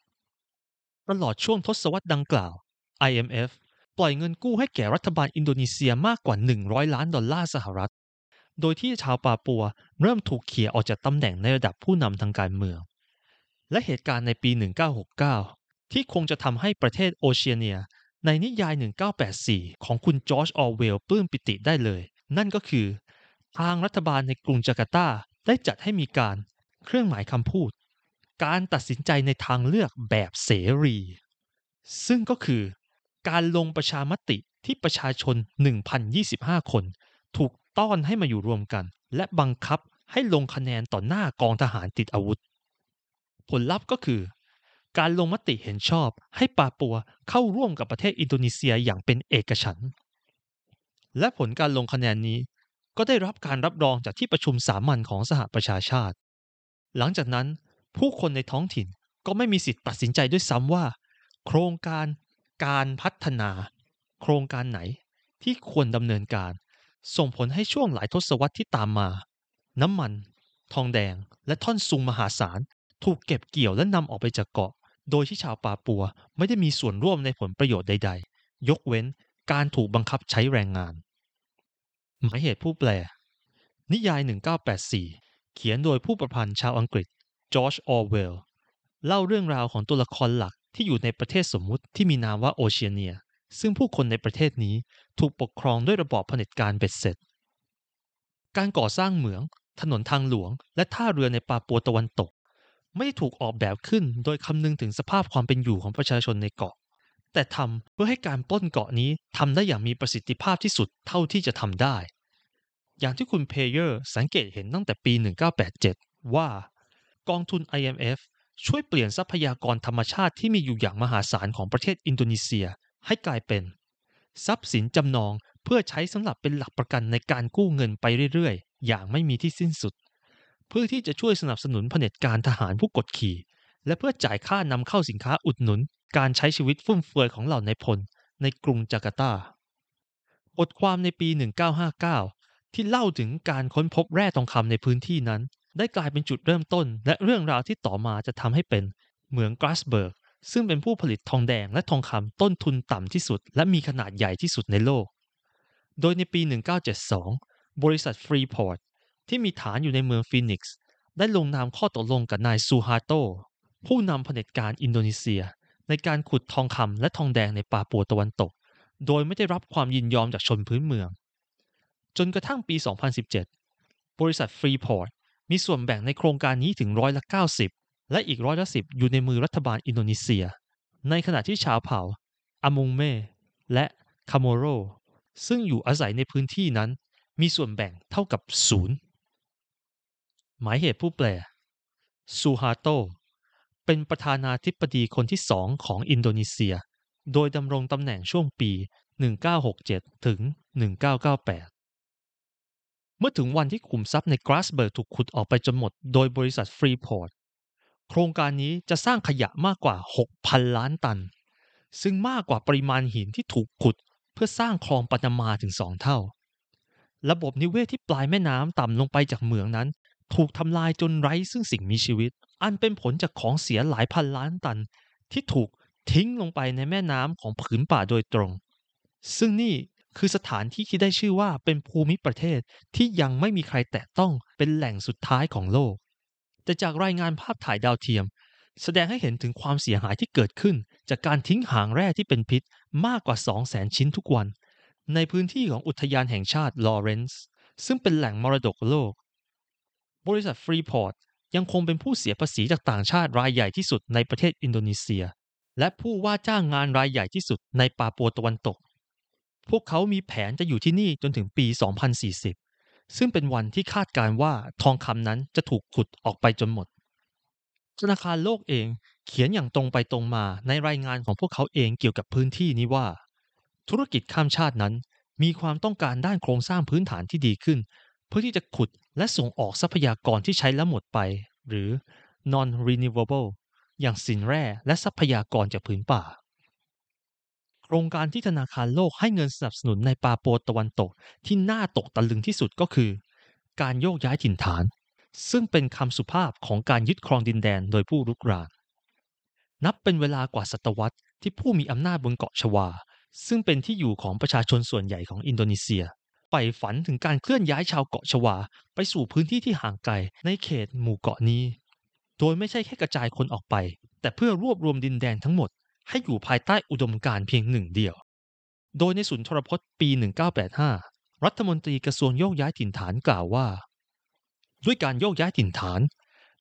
Speaker 1: ตลอดช่วงทศวรรษดังกล่าว IMF ปล่อยเงินกู้ให้แก่รัฐบาลอินโดนีเซียมากกว่า 100 ล้านดอลลาร์สหรัฐ โดยที่ชาวปาปัวเริ่มถูกเขี่ยออกจากตำแหน่งในระดับผู้นำทางการเมือง และเหตุการณ์ในปี 1969 ที่คงจะทำให้ประเทศโอเชียเนีย ในนิยาย 1984 ของคุณจอร์จออร์เวลล์ปลื้มปิติได้เลย นั่นก็คือ ทางรัฐบาลในกรุงจาการ์ตาได้จัดให้มีการเครื่องหมายคำพูด การตัดสินใจในทางเลือกแบบเสรี ซึ่งก็คือการลงประชามติที่ประชาชน 1,025 คน ถูกต้อนให้มาอยู่รวมกัน และบังคับให้ลงคะแนนต่อหน้ากองทหารติดอาวุธ ผลลัพธ์ก็คือ การลงมติเห็นชอบให้ปาปัวเข้าร่วมกับประเทศอินโดนีเซียอย่างเป็นเอกฉันท์และผลการลงคะแนนนี้ ก็ได้รับการรับรองจากที่ประชุมสามัญของสหประชาชาติ หลังจากนั้น ผู้คนในท้องถิ่นก็ไม่มีสิทธิ์ตัดสินใจด้วยซ้ำว่า โครงการการพัฒนา โครงการไหนที่ควรดำเนินการ ส่งผลให้ช่วงหลายทศวรรษที่ตามมา น้ำมัน ทองแดง และท่อนซุงมหาศาล ถูกเก็บเกี่ยวและนำออกไปจากเกาะ โดยที่ชาวปาปัวไม่ได้มีส่วนร่วมในผลประโยชน์ใด ๆ ยกเว้นการถูกบังคับใช้แรงงาน หมายเหตุผู้แปล นิยาย 1984 เขียนโดยผู้ประพันธ์ชาวอังกฤษ จอร์จออร์เวลเล่าเรื่องราวของตัวละครหลักที่อยู่ในประเทศสมมุติที่มีนามว่าโอเชียเนีย ซึ่งผู้คนในประเทศนี้ถูกปกครองด้วยระบอบเผด็จการเบ็ดเสร็จ การก่อสร้างเหมือง ถนนทางหลวง และท่าเรือในปาปัวตะวันตก ไม่ได้ถูกออกแบบขึ้นโดยคำนึงถึงสภาพความเป็นอยู่ของประชาชนในเกาะ แต่ทำเพื่อให้การปล้นเกาะนี้ทำได้อย่างมีประสิทธิภาพที่สุดเท่าที่จะทำได้ อย่างที่คุณเพเยอร์สังเกตเห็นตั้งแต่ปี 1987 ว่า กองทุน IMF ช่วยเปลี่ยนทรัพยากรธรรมชาติที่มีอยู่อย่างมหาศาลของประเทศอินโดนีเซีย ให้กลายเป็น ทรัพย์สินจำนองเพื่อใช้สำหรับเป็นหลักประกันในการกู้เงินไปเรื่อยๆ อย่างไม่มีที่สิ้นสุด เพื่อที่จะช่วยสนับสนุนเผด็จการทหารผู้กดขี่ และเพื่อจ่ายค่านำเข้าสินค้าอุดหนุน การใช้ชีวิตฟุ่มเฟือยของเหล่านายพล ในกรุงจาการ์ตาบทความในปี 1959 ที่เล่าถึงการค้นพบแร่ทองคำในพื้นที่นั้น ได้กลายเป็นจุดเริ่มต้น และเรื่องราวที่ต่อมาจะทำให้เป็นเหมืองกราสเบิร์กซึ่งเป็นผู้ผลิตทองแดงและทองคำต้นทุนต่ำที่สุด และมีขนาดใหญ่ที่สุดในโลก โดยในปี 1972 บริษัทฟรีพอร์ตที่มีฐานอยู่ในเมืองฟีนิกซ์ได้ลงนามข้อตกลงกับนายซูฮาโต ผู้นำเผด็จการอินโดนีเซีย ในการขุดทองคำและทองแดงในปาปัวตะวันตก โดยไม่ได้รับความยินยอมจากชนพื้นเมือง จนกระทั่งปี 2017 บริษัทฟรีพอร์ต มีส่วนแบ่งในโครงการนี้ถึงร้อยละ90 และอีกร้อยละสิบอยู่ในมือรัฐบาลอินโดนีเซีย ในขณะที่ชาวเผ่าอามุงเม และคาโมโร ซึ่งอยู่อาศัยในพื้นที่นั้น มีส่วนแบ่งเท่ากับศูนย์หมายเหตุผู้แปลซูฮาโต เป็นประธานาธิบดีคนที่สองของอินโดนีเซีย โดยดำรงตำแหน่งช่วงปี 1967 ถึง 1998 เมื่อถึงวันที่ขุมทรัพย์ในกราสเบิร์กถูกขุดออกไปจนหมด โดยบริษัทฟรีพอร์ตโครงการนี้จะสร้างขยะมากกว่า 6,000 ล้านตัน ซึ่งมากกว่าปริมาณหินที่ถูกขุด เพื่อสร้างคลองปานามาถึงสองเท่า ระบบนิเวศที่ปลายแม่น้ำต่ำลงไปจากเหมืองนั้น ถูกทำลายจนไร้ซึ่งสิ่งมีชีวิต อันเป็นผลจากของเสียหลายพันล้านตัน ที่ถูกทิ้งลงไปในแม่น้ำของผืนป่าโดยตรง ซึ่งนี่ คือสถานที่ที่ได้ชื่อว่าเป็นภูมิประเทศที่ยังไม่มีใครแตะต้องเป็นแหล่งสุดท้ายของโลก แต่จากรายงานภาพถ่ายดาวเทียม แสดงให้เห็นถึงความเสียหายที่เกิดขึ้น จากการทิ้งหางแร่ที่เป็นพิษมากกว่า 200,000 ชิ้นทุกวัน ในพื้นที่ของอุทยานแห่งชาติลอเรนซ์ซึ่งเป็นแหล่งมรดกโลก บริษัทฟรีพอร์ตยังคงเป็นผู้เสียภาษีจากต่างชาติรายใหญ่ที่สุดในประเทศอินโดนีเซีย และผู้ว่าจ้างงานรายใหญ่ที่สุดในปาปัวตะวันตก พวกเขามีแผนจะอยู่ที่นี่จนถึงปี 2040 ซึ่งเป็นวันที่คาดการว่าทองคำนั้นจะถูกขุดออกไปจนหมด ธนาคารโลกเองเขียนอย่างตรงไปตรงมาในรายงานของพวกเขาเองเกี่ยวกับพื้นที่นี้ว่า ธุรกิจข้ามชาตินั้น มีความต้องการด้านโครงสร้างพื้นฐานที่ดีขึ้น เพื่อที่จะขุดและส่งออกทรัพยากรที่ใช้แล้วหมดไป หรือ non renewable อย่างสินแร่และทรัพยากรจากผืนป่า ครงการที่ธนาคารโลกให้เงินสนับสนุนในปาโปตะวันตกที่น่าตกตะลึงที่สุดก็คือ การโยกย้ายถิ่นฐาน ซึ่งเป็นคำสุภาพของการยึดครองดินแดนโดยผู้รุกราน นับเป็นเวลากว่าศตวรรษที่ผู้มีอำนาจบนเกาะชวา ซึ่งเป็นที่อยู่ของประชาชนส่วนใหญ่ของอินโดนีเซียใฝ่ฝันถึงการเคลื่อนย้ายชาวเกาะชวา ไปสู่พื้นที่ที่ห่างไกลในเขตหมู่เกาะนี้ โดยไม่ใช่แค่กระจายคนออกไป แต่เพื่อรวบรวมดินแดนทั้งหมด ให้อยู่ภายใต้อุดมการเพียงหนึ่งเดียว โดยในสุนทรพจน์ปี 1985 รัฐมนตรีกระทรวงโยกย้ายถิ่นฐานกล่าวว่า ด้วยการโยกย้ายถิ่นฐาน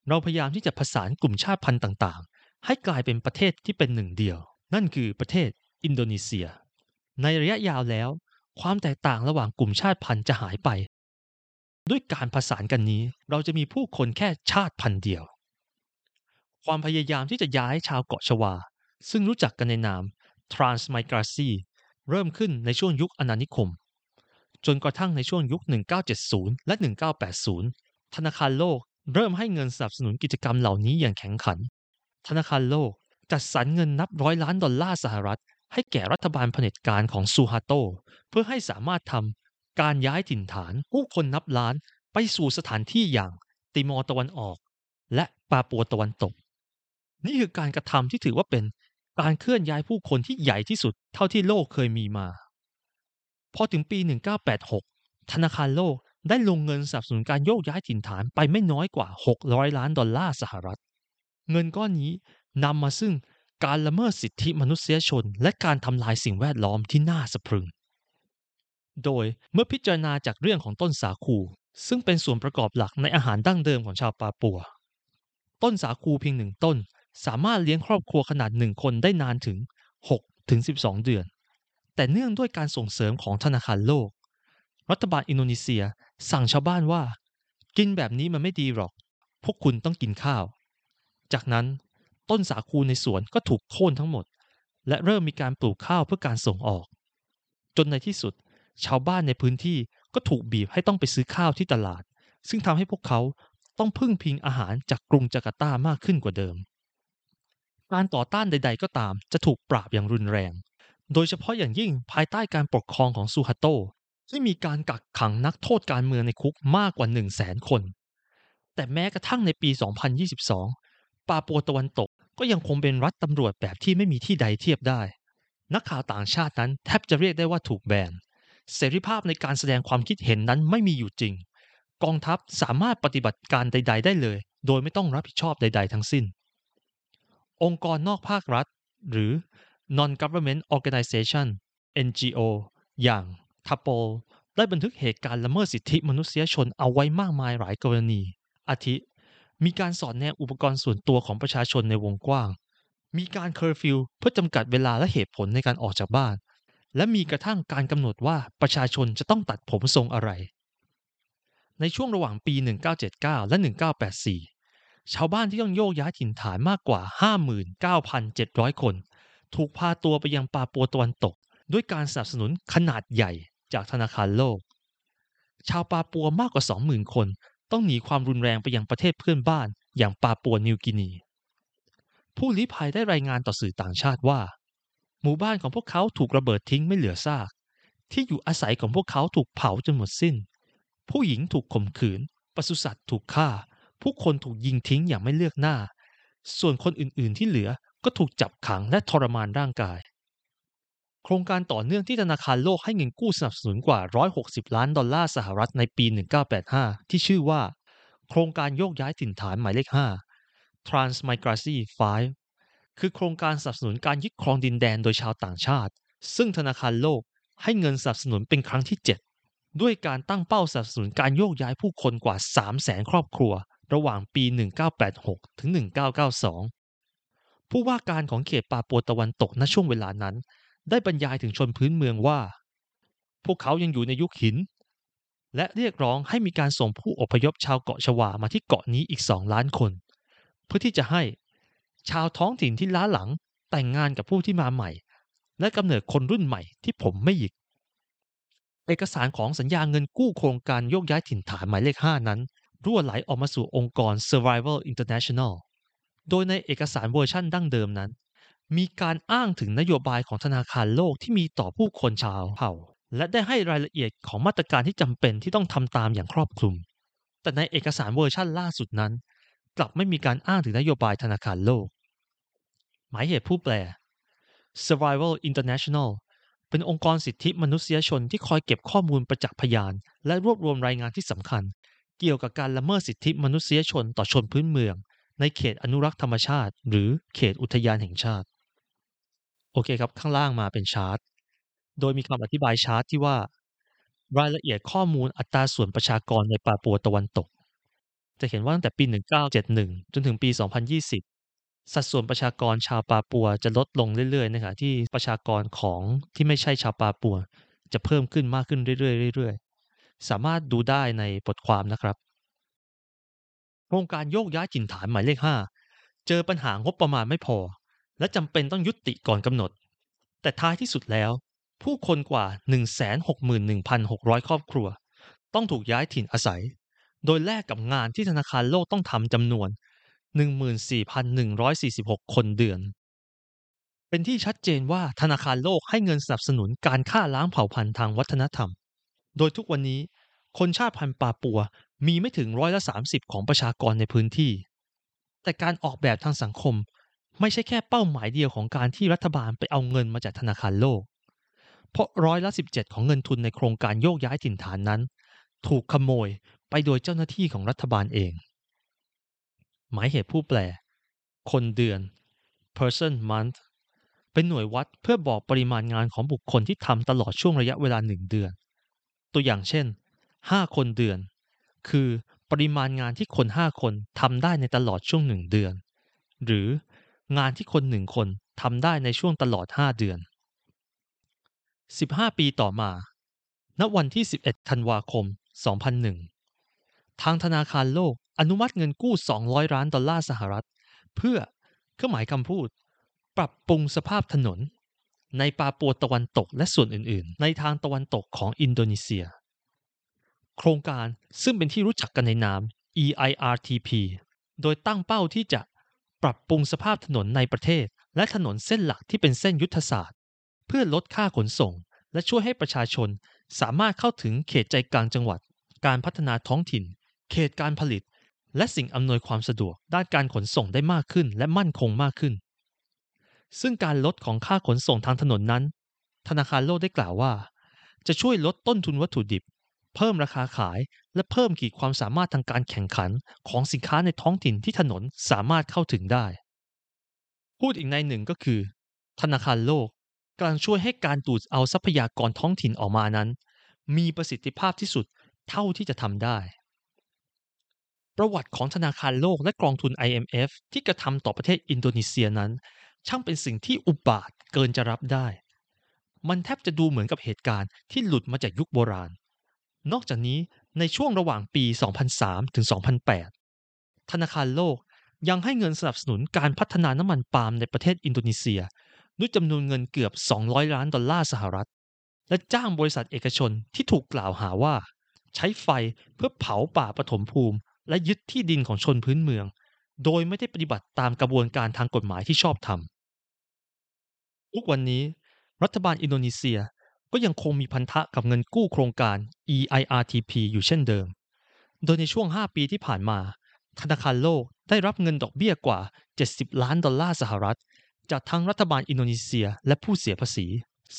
Speaker 1: เราพยายามที่จะผสานกลุ่มชาติพันธุ์ต่างๆ ให้กลายเป็นประเทศที่เป็นหนึ่งเดียว นั่นคือประเทศอินโดนีเซีย ในระยะยาวแล้ว ความแตกต่างระหว่างกลุ่มชาติพันธุ์จะหายไป ด้วยการผสานกันนี้ เราจะมีผู้คนแค่ชาติพันธุ์เดียว ความพยายามที่จะย้ายชาวเกาะชวา ซึ่งรู้จักกันในนาม Transmigrasi เริ่มขึ้นในช่วงยุคอาณานิคม จนกระทั่งในช่วงยุค 1970 และ 1980 ธนาคารโลกเริ่มให้เงินสนับสนุนกิจกรรมเหล่านี้อย่างแข็งขัน ธนาคารโลกจัดสรรเงินนับร้อยล้านดอลลาร์สหรัฐ ให้แก่รัฐบาลเผด็จการของซูฮาโต เพื่อให้สามารถทำการย้ายถิ่นฐานผู้คนนับล้านไปสู่สถานที่อย่างติมอร์ตะวันออก และปาปัวตะวันตก นี่คือการกระทำที่ถือว่าเป็น การเคลื่อนย้ายผู้คนที่ใหญ่ที่สุดเท่าที่โลกเคยมีมา พอถึงปี 1986 ธนาคารโลกได้ลงเงินสนับสนุนการโยกย้ายถิ่นฐานไปไม่น้อยกว่า 600 ล้านดอลลาร์สหรัฐ เงินก้อนนี้นำมาซึ่งการละเมิดสิทธิมนุษยชน และการทำลายสิ่งแวดล้อมที่น่าสะพรึง โดยเมื่อพิจารณาจากเรื่องของต้นสาคู ซึ่งเป็นส่วนประกอบหลักในอาหารดั้งเดิมของชาวปาปัว ต้นสาคูเพียงหนึ่งต้น สามารถเลี้ยงครอบครัวขนาดหนึ่งคนได้นานถึง6ถึง12 เดือน แต่เนื่องด้วยการส่งเสริมของธนาคารโลก รัฐบาลอินโดนีเซียสั่งชาวบ้านว่า กินแบบนี้มันไม่ดีหรอก พวกคุณต้องกินข้าว จากนั้นต้นสาคูในสวนก็ถูกโค่นทั้งหมด และเริ่มมีการปลูกข้าวเพื่อการส่งออก จนในที่สุด ชาวบ้านในพื้นที่ก็ถูกบีบให้ต้องไปซื้อข้าวที่ตลาด ซึ่งทำให้พวกเขาต้องพึ่งพิงอาหารจากกรุงจาการ์ตามากขึ้นกว่าเดิม การต่อต้านใด ๆ ก็ตาม จะถูกปราบอย่างรุนแรง โดยเฉพาะอย่างยิ่งภายใต้การปกครองของซูฮัตโตที่มีการกักขังนักโทษการเมืองในคุกมากกว่า 1 0 0 0 0แสนคน แต่แม้กระทั่งในปี 2022 ปาปัวตะวันตกก็ยังคงเป็นรัฐตำรวจแบบที่ไม่มีที่ใดเทียบได้ นักข่าวต่างชาตินั้นแทบจะเรียกได้ว่าถูกแบน เสรีภาพในการแสดงความคิดเห็นนั้นไม่มีอยู่จริง กองทัพสามารถปฏิบัติการใด ๆ ได้เลย โดยไม่ต้องรับผิดชอบใด ๆ ทั้งสิ้น องค์กรนอกภาครัฐ หรือ non-government organization NGO อย่างทัปโปได้บันทึกเหตุการณ์ละเมิดสิทธิมนุษยชนเอาไว้มากมายหลายกรณี อาทิ มีการสอดแนมอุปกรณ์ส่วนตัวของประชาชนในวงกว้าง มีการเคอร์ฟิวเพื่อจำกัดเวลาและเหตุผลในการออกจากบ้าน และมีกระทั่งการกำหนดว่าประชาชนจะต้องตัดผมทรงอะไร ในช่วงระหว่างปี 1979 และ 1984 ชาวบ้านที่ต้องโยกย้ายถิ่นฐานมากกว่า 59,700 คน ถูกพาตัวไปยังปาปัวตะวันตก ด้วยการสนับสนุนขนาดใหญ่จากธนาคารโลก ชาวปาปัวมากกว่า 20,000 คน ต้องหนีความรุนแรงไปยังประเทศเพื่อนบ้าน อย่างปาปัวนิวกินี ผู้ลี้ภัยได้รายงานต่อสื่อต่างชาติว่า หมู่บ้านของพวกเขาถูกระเบิดทิ้งไม่เหลือซาก ที่อยู่อาศัยของพวกเขาถูกเผาจนหมดสิ้น ผู้หญิงถูกข่มขืนปศุสัตว์ถูกฆ่า ผู้คนถูกยิงทิ้งอย่างไม่เลือกหน้า ส่วนคนอื่นๆที่เหลือก็ถูกจับขังและทรมานร่างกาย โครงการต่อเนื่องที่ธนาคารโลกให้เงินกู้สนับสนุนกว่า 160 ล้านดอลลาร์สหรัฐในปี 1985 ที่ชื่อว่า โครงการโยกย้ายถิ่นฐานหมายเลข 5 Transmigration 5คือโครงการสนับสนุนการยึดครองดินแดนโดยชาวต่างชาติ ซึ่งธนาคารโลกให้เงินสนับสนุนเป็นครั้งที่ 7 ด้วยการตั้งเป้าสนับสนุนการโยกย้ายผู้คนกว่า 300,000 ครอบครัว ระหว่างปี 1986 ถึง 1992 ผู้ว่าการของเขตปาปัวตะวันตกณช่วงเวลานั้น ได้บรรยายถึงชนพื้นเมืองว่า พวกเขายังอยู่ในยุคหิน และเรียกร้องให้มีการส่งผู้อพยพชาวเกาะชวามาที่เกาะนี้อีกสองล้านคน เพื่อที่จะให้ชาวท้องถิ่นที่ล้าหลังแต่งงานกับผู้ที่มาใหม่ และกำเนิดคนรุ่นใหม่ที่ผมไม่หยิก เอกสารของสัญญาเงินกู้โครงการโยกย้ายถิ่นฐานหมายเลข 5 นั้น รั่วไหลออกมาสู่องค์กร Survival International โดยในเอกสารเวอร์ชั่นดั้งเดิมนั้น มีการอ้างถึงนโยบายของธนาคารโลกที่มีต่อผู้คนชาวเผ่า และได้ให้รายละเอียดของมาตรการที่จำเป็นที่ต้องทำตามอย่างครอบคลุม แต่ในเอกสารเวอร์ชั่นล่าสุดนั้น กลับไม่มีการอ้างถึงนโยบายธนาคารโลก หมายเหตุผู้แปล Survival International เป็นองค์กรสิทธิมนุษยชนที่คอยเก็บข้อมูลประจักษ์พยาน และรวบรวมรายงานที่สำคัญ เกี่ยวกับการละเมิดสิทธิมนุษยชนต่อชนพื้นเมือง ในเขตอนุรักษ์ธรรมชาติ หรือเขตอุทยานแห่งชาติ โอเคครับ ข้างล่างมาเป็นชาร์ต โดยมีคำอธิบายชาร์ตที่ว่า รายละเอียดข้อมูลอัตราส่วนประชากรในปาปัวตะวันตก จะเห็นว่าตั้งแต่ปี 1971 จนถึงปี 2020 สัดส่วนประชากรชาวปาปัวจะลดลงเรื่อยๆนะครับที่ประชากรของที่ไม่ใช่ชาวปาปัว จะเพิ่มขึ้นมากขึ้นเรื่อยๆเรื่อยๆ สามารถดูได้ในบทความนะครับ โครงการโยกย้ายถิ่นฐานหมายเลข 5 เจอปัญหางบประมาณไม่พอ และจำเป็นต้องยุติก่อนกำหนด แต่ท้ายที่สุดแล้ว ผู้คนกว่า 161,600 ครอบครัว ต้องถูกย้ายถิ่นอาศัย โดยแลกกับงานที่ธนาคารโลกต้องทำจำนวน 14,146 คนเดือน เป็นที่ชัดเจนว่าธนาคารโลกให้เงินสนับสนุนการฆ่าล้างเผ่าพันธุ์ทางวัฒนธรรม โดยทุกวันนี้คนชาติพันธุ์ปาปัวมีไม่ถึงร้อยละ30ของประชากรในพื้นที่ แต่การออกแบบทางสังคมไม่ใช่แค่เป้าหมายเดียวของการที่รัฐบาลไปเอาเงินมาจากธนาคารโลก เพราะร้อยละ17ของเงินทุนในโครงการโยกย้ายถิ่นฐานนั้น ถูกขโมยไปโดยเจ้าหน้าที่ของรัฐบาลเอง หมายเหตุผู้แปล คนเดือน person month เป็นหน่วยวัดเพื่อบอกปริมาณงานของบุคคลที่ทำตลอดช่วงระยะเวลาหนึ่งเดือน ตัวอย่างเช่น 5 คนเดือน คือปริมาณงานที่คน 5 คนทำได้ในตลอดช่วงหนึ่งเดือน หรืองานที่คนหนึ่งคนทำได้ในช่วงตลอด 5 เดือน 15 ปีต่อมา ณ วันที่ 11 ธันวาคม 2001 ทางธนาคารโลกอนุมัติเงินกู้ 200 ล้านดอลลาร์สหรัฐ เพื่อเครื่องหมายคำพูด ปรับปรุงสภาพถนน ในปาปัวตะวันตกและส่วนอื่นๆ ในทางตะวันตกของอินโดนีเซีย โครงการซึ่งเป็นที่รู้จักกันในนาม EIRTP โดยตั้งเป้าที่จะปรับปรุงสภาพถนนในประเทศ และถนนเส้นหลักที่เป็นเส้นยุทธศาสตร์ เพื่อลดค่าขนส่ง และช่วยให้ประชาชนสามารถเข้าถึงเขตใจกลางจังหวัด การพัฒนาท้องถิ่น เขตการผลิต และสิ่งอำนวยความสะดวกด้านการขนส่งได้มากขึ้นและมั่นคงมากขึ้น ซึ่งการลดของค่าขนส่งทางถนนนั้น ธนาคารโลกได้กล่าวว่า จะช่วยลดต้นทุนวัตถุดิบ เพิ่มราคาขาย และเพิ่มขีดความสามารถทางการแข่งขันของสินค้าในท้องถิ่นที่ถนนสามารถเข้าถึงได้ พูดอีกในหนึ่งก็คือ ธนาคารโลกกำลังช่วยให้การดูดเอาทรัพยากรท้องถิ่นออกมานั้น มีประสิทธิภาพที่สุดเท่าที่จะทำได้ ประวัติของธนาคารโลกและกองทุน IMF ที่กระทำต่อประเทศอินโดนีเซียนั้น ช่างเป็นสิ่งที่อุบาทเกินจะรับได้ มันแทบจะดูเหมือนกับเหตุการณ์ที่หลุดมาจากยุคโบราณ นอกจากนี้ในช่วงระหว่างปี 2003 ถึง 2008 ธนาคารโลกยังให้เงินสนับสนุนการพัฒนาน้ำมันปาล์มในประเทศอินโดนีเซีย ด้วยจำนวนเงินเกือบ 200 ล้านดอลลาร์สหรัฐ และจ้างบริษัทเอกชนที่ถูกกล่าวหาว่า ใช้ไฟเพื่อเผาป่าปฐมภูมิ และยึดที่ดินของชนพื้นเมือง โดยไม่ได้ปฏิบัติตามกระบวนการทางกฎหมายที่ชอบธรรมทุกวันนี้ รัฐบาลอินโดนีเซียก็ยังคงมีพันธะกับเงินกู้โครงการ EIRTP อยู่เช่นเดิม โดยในช่วง 5 ปีที่ผ่านมา ธนาคารโลกได้รับเงินดอกเบี้ยกว่า 70 ล้านดอลลาร์สหรัฐ จากทั้งรัฐบาลอินโดนีเซียและผู้เสียภาษี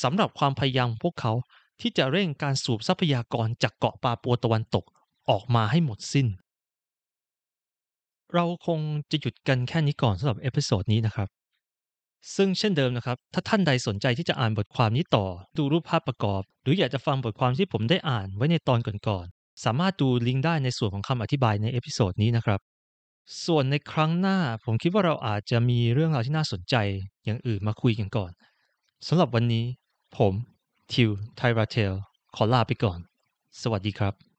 Speaker 1: สำหรับความพยายามพวกเขาที่จะเร่งการสูบทรัพยากรจากเกาะปาปัวตะวันตกออกมาให้หมดสิ้น เราคงจะหยุดกันแค่นี้ก่อนสำหรับ episode นี้นะครับ ซึ่งเช่นเดิมนะครับ ถ้าท่านใดสนใจที่จะอ่านบทความนี้ต่อ ดูรูปภาพประกอบ หรืออยากจะฟังบทความที่ผมได้อ่านไว้ในตอนก่อนๆ สามารถดูลิงก์ได้ในส่วนของคำอธิบายใน episode นี้นะครับ ส่วนในครั้งหน้าผมคิดว่าเราอาจจะมีเรื่องราวที่น่าสนใจอย่างอื่นมาคุยกันก่อนสำหรับวันนี้ ผม ทิว ไทราเทล ขอลาไปก่อน สวัสดีครับ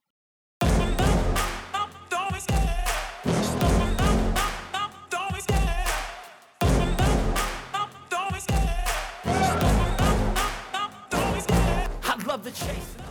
Speaker 1: chasing.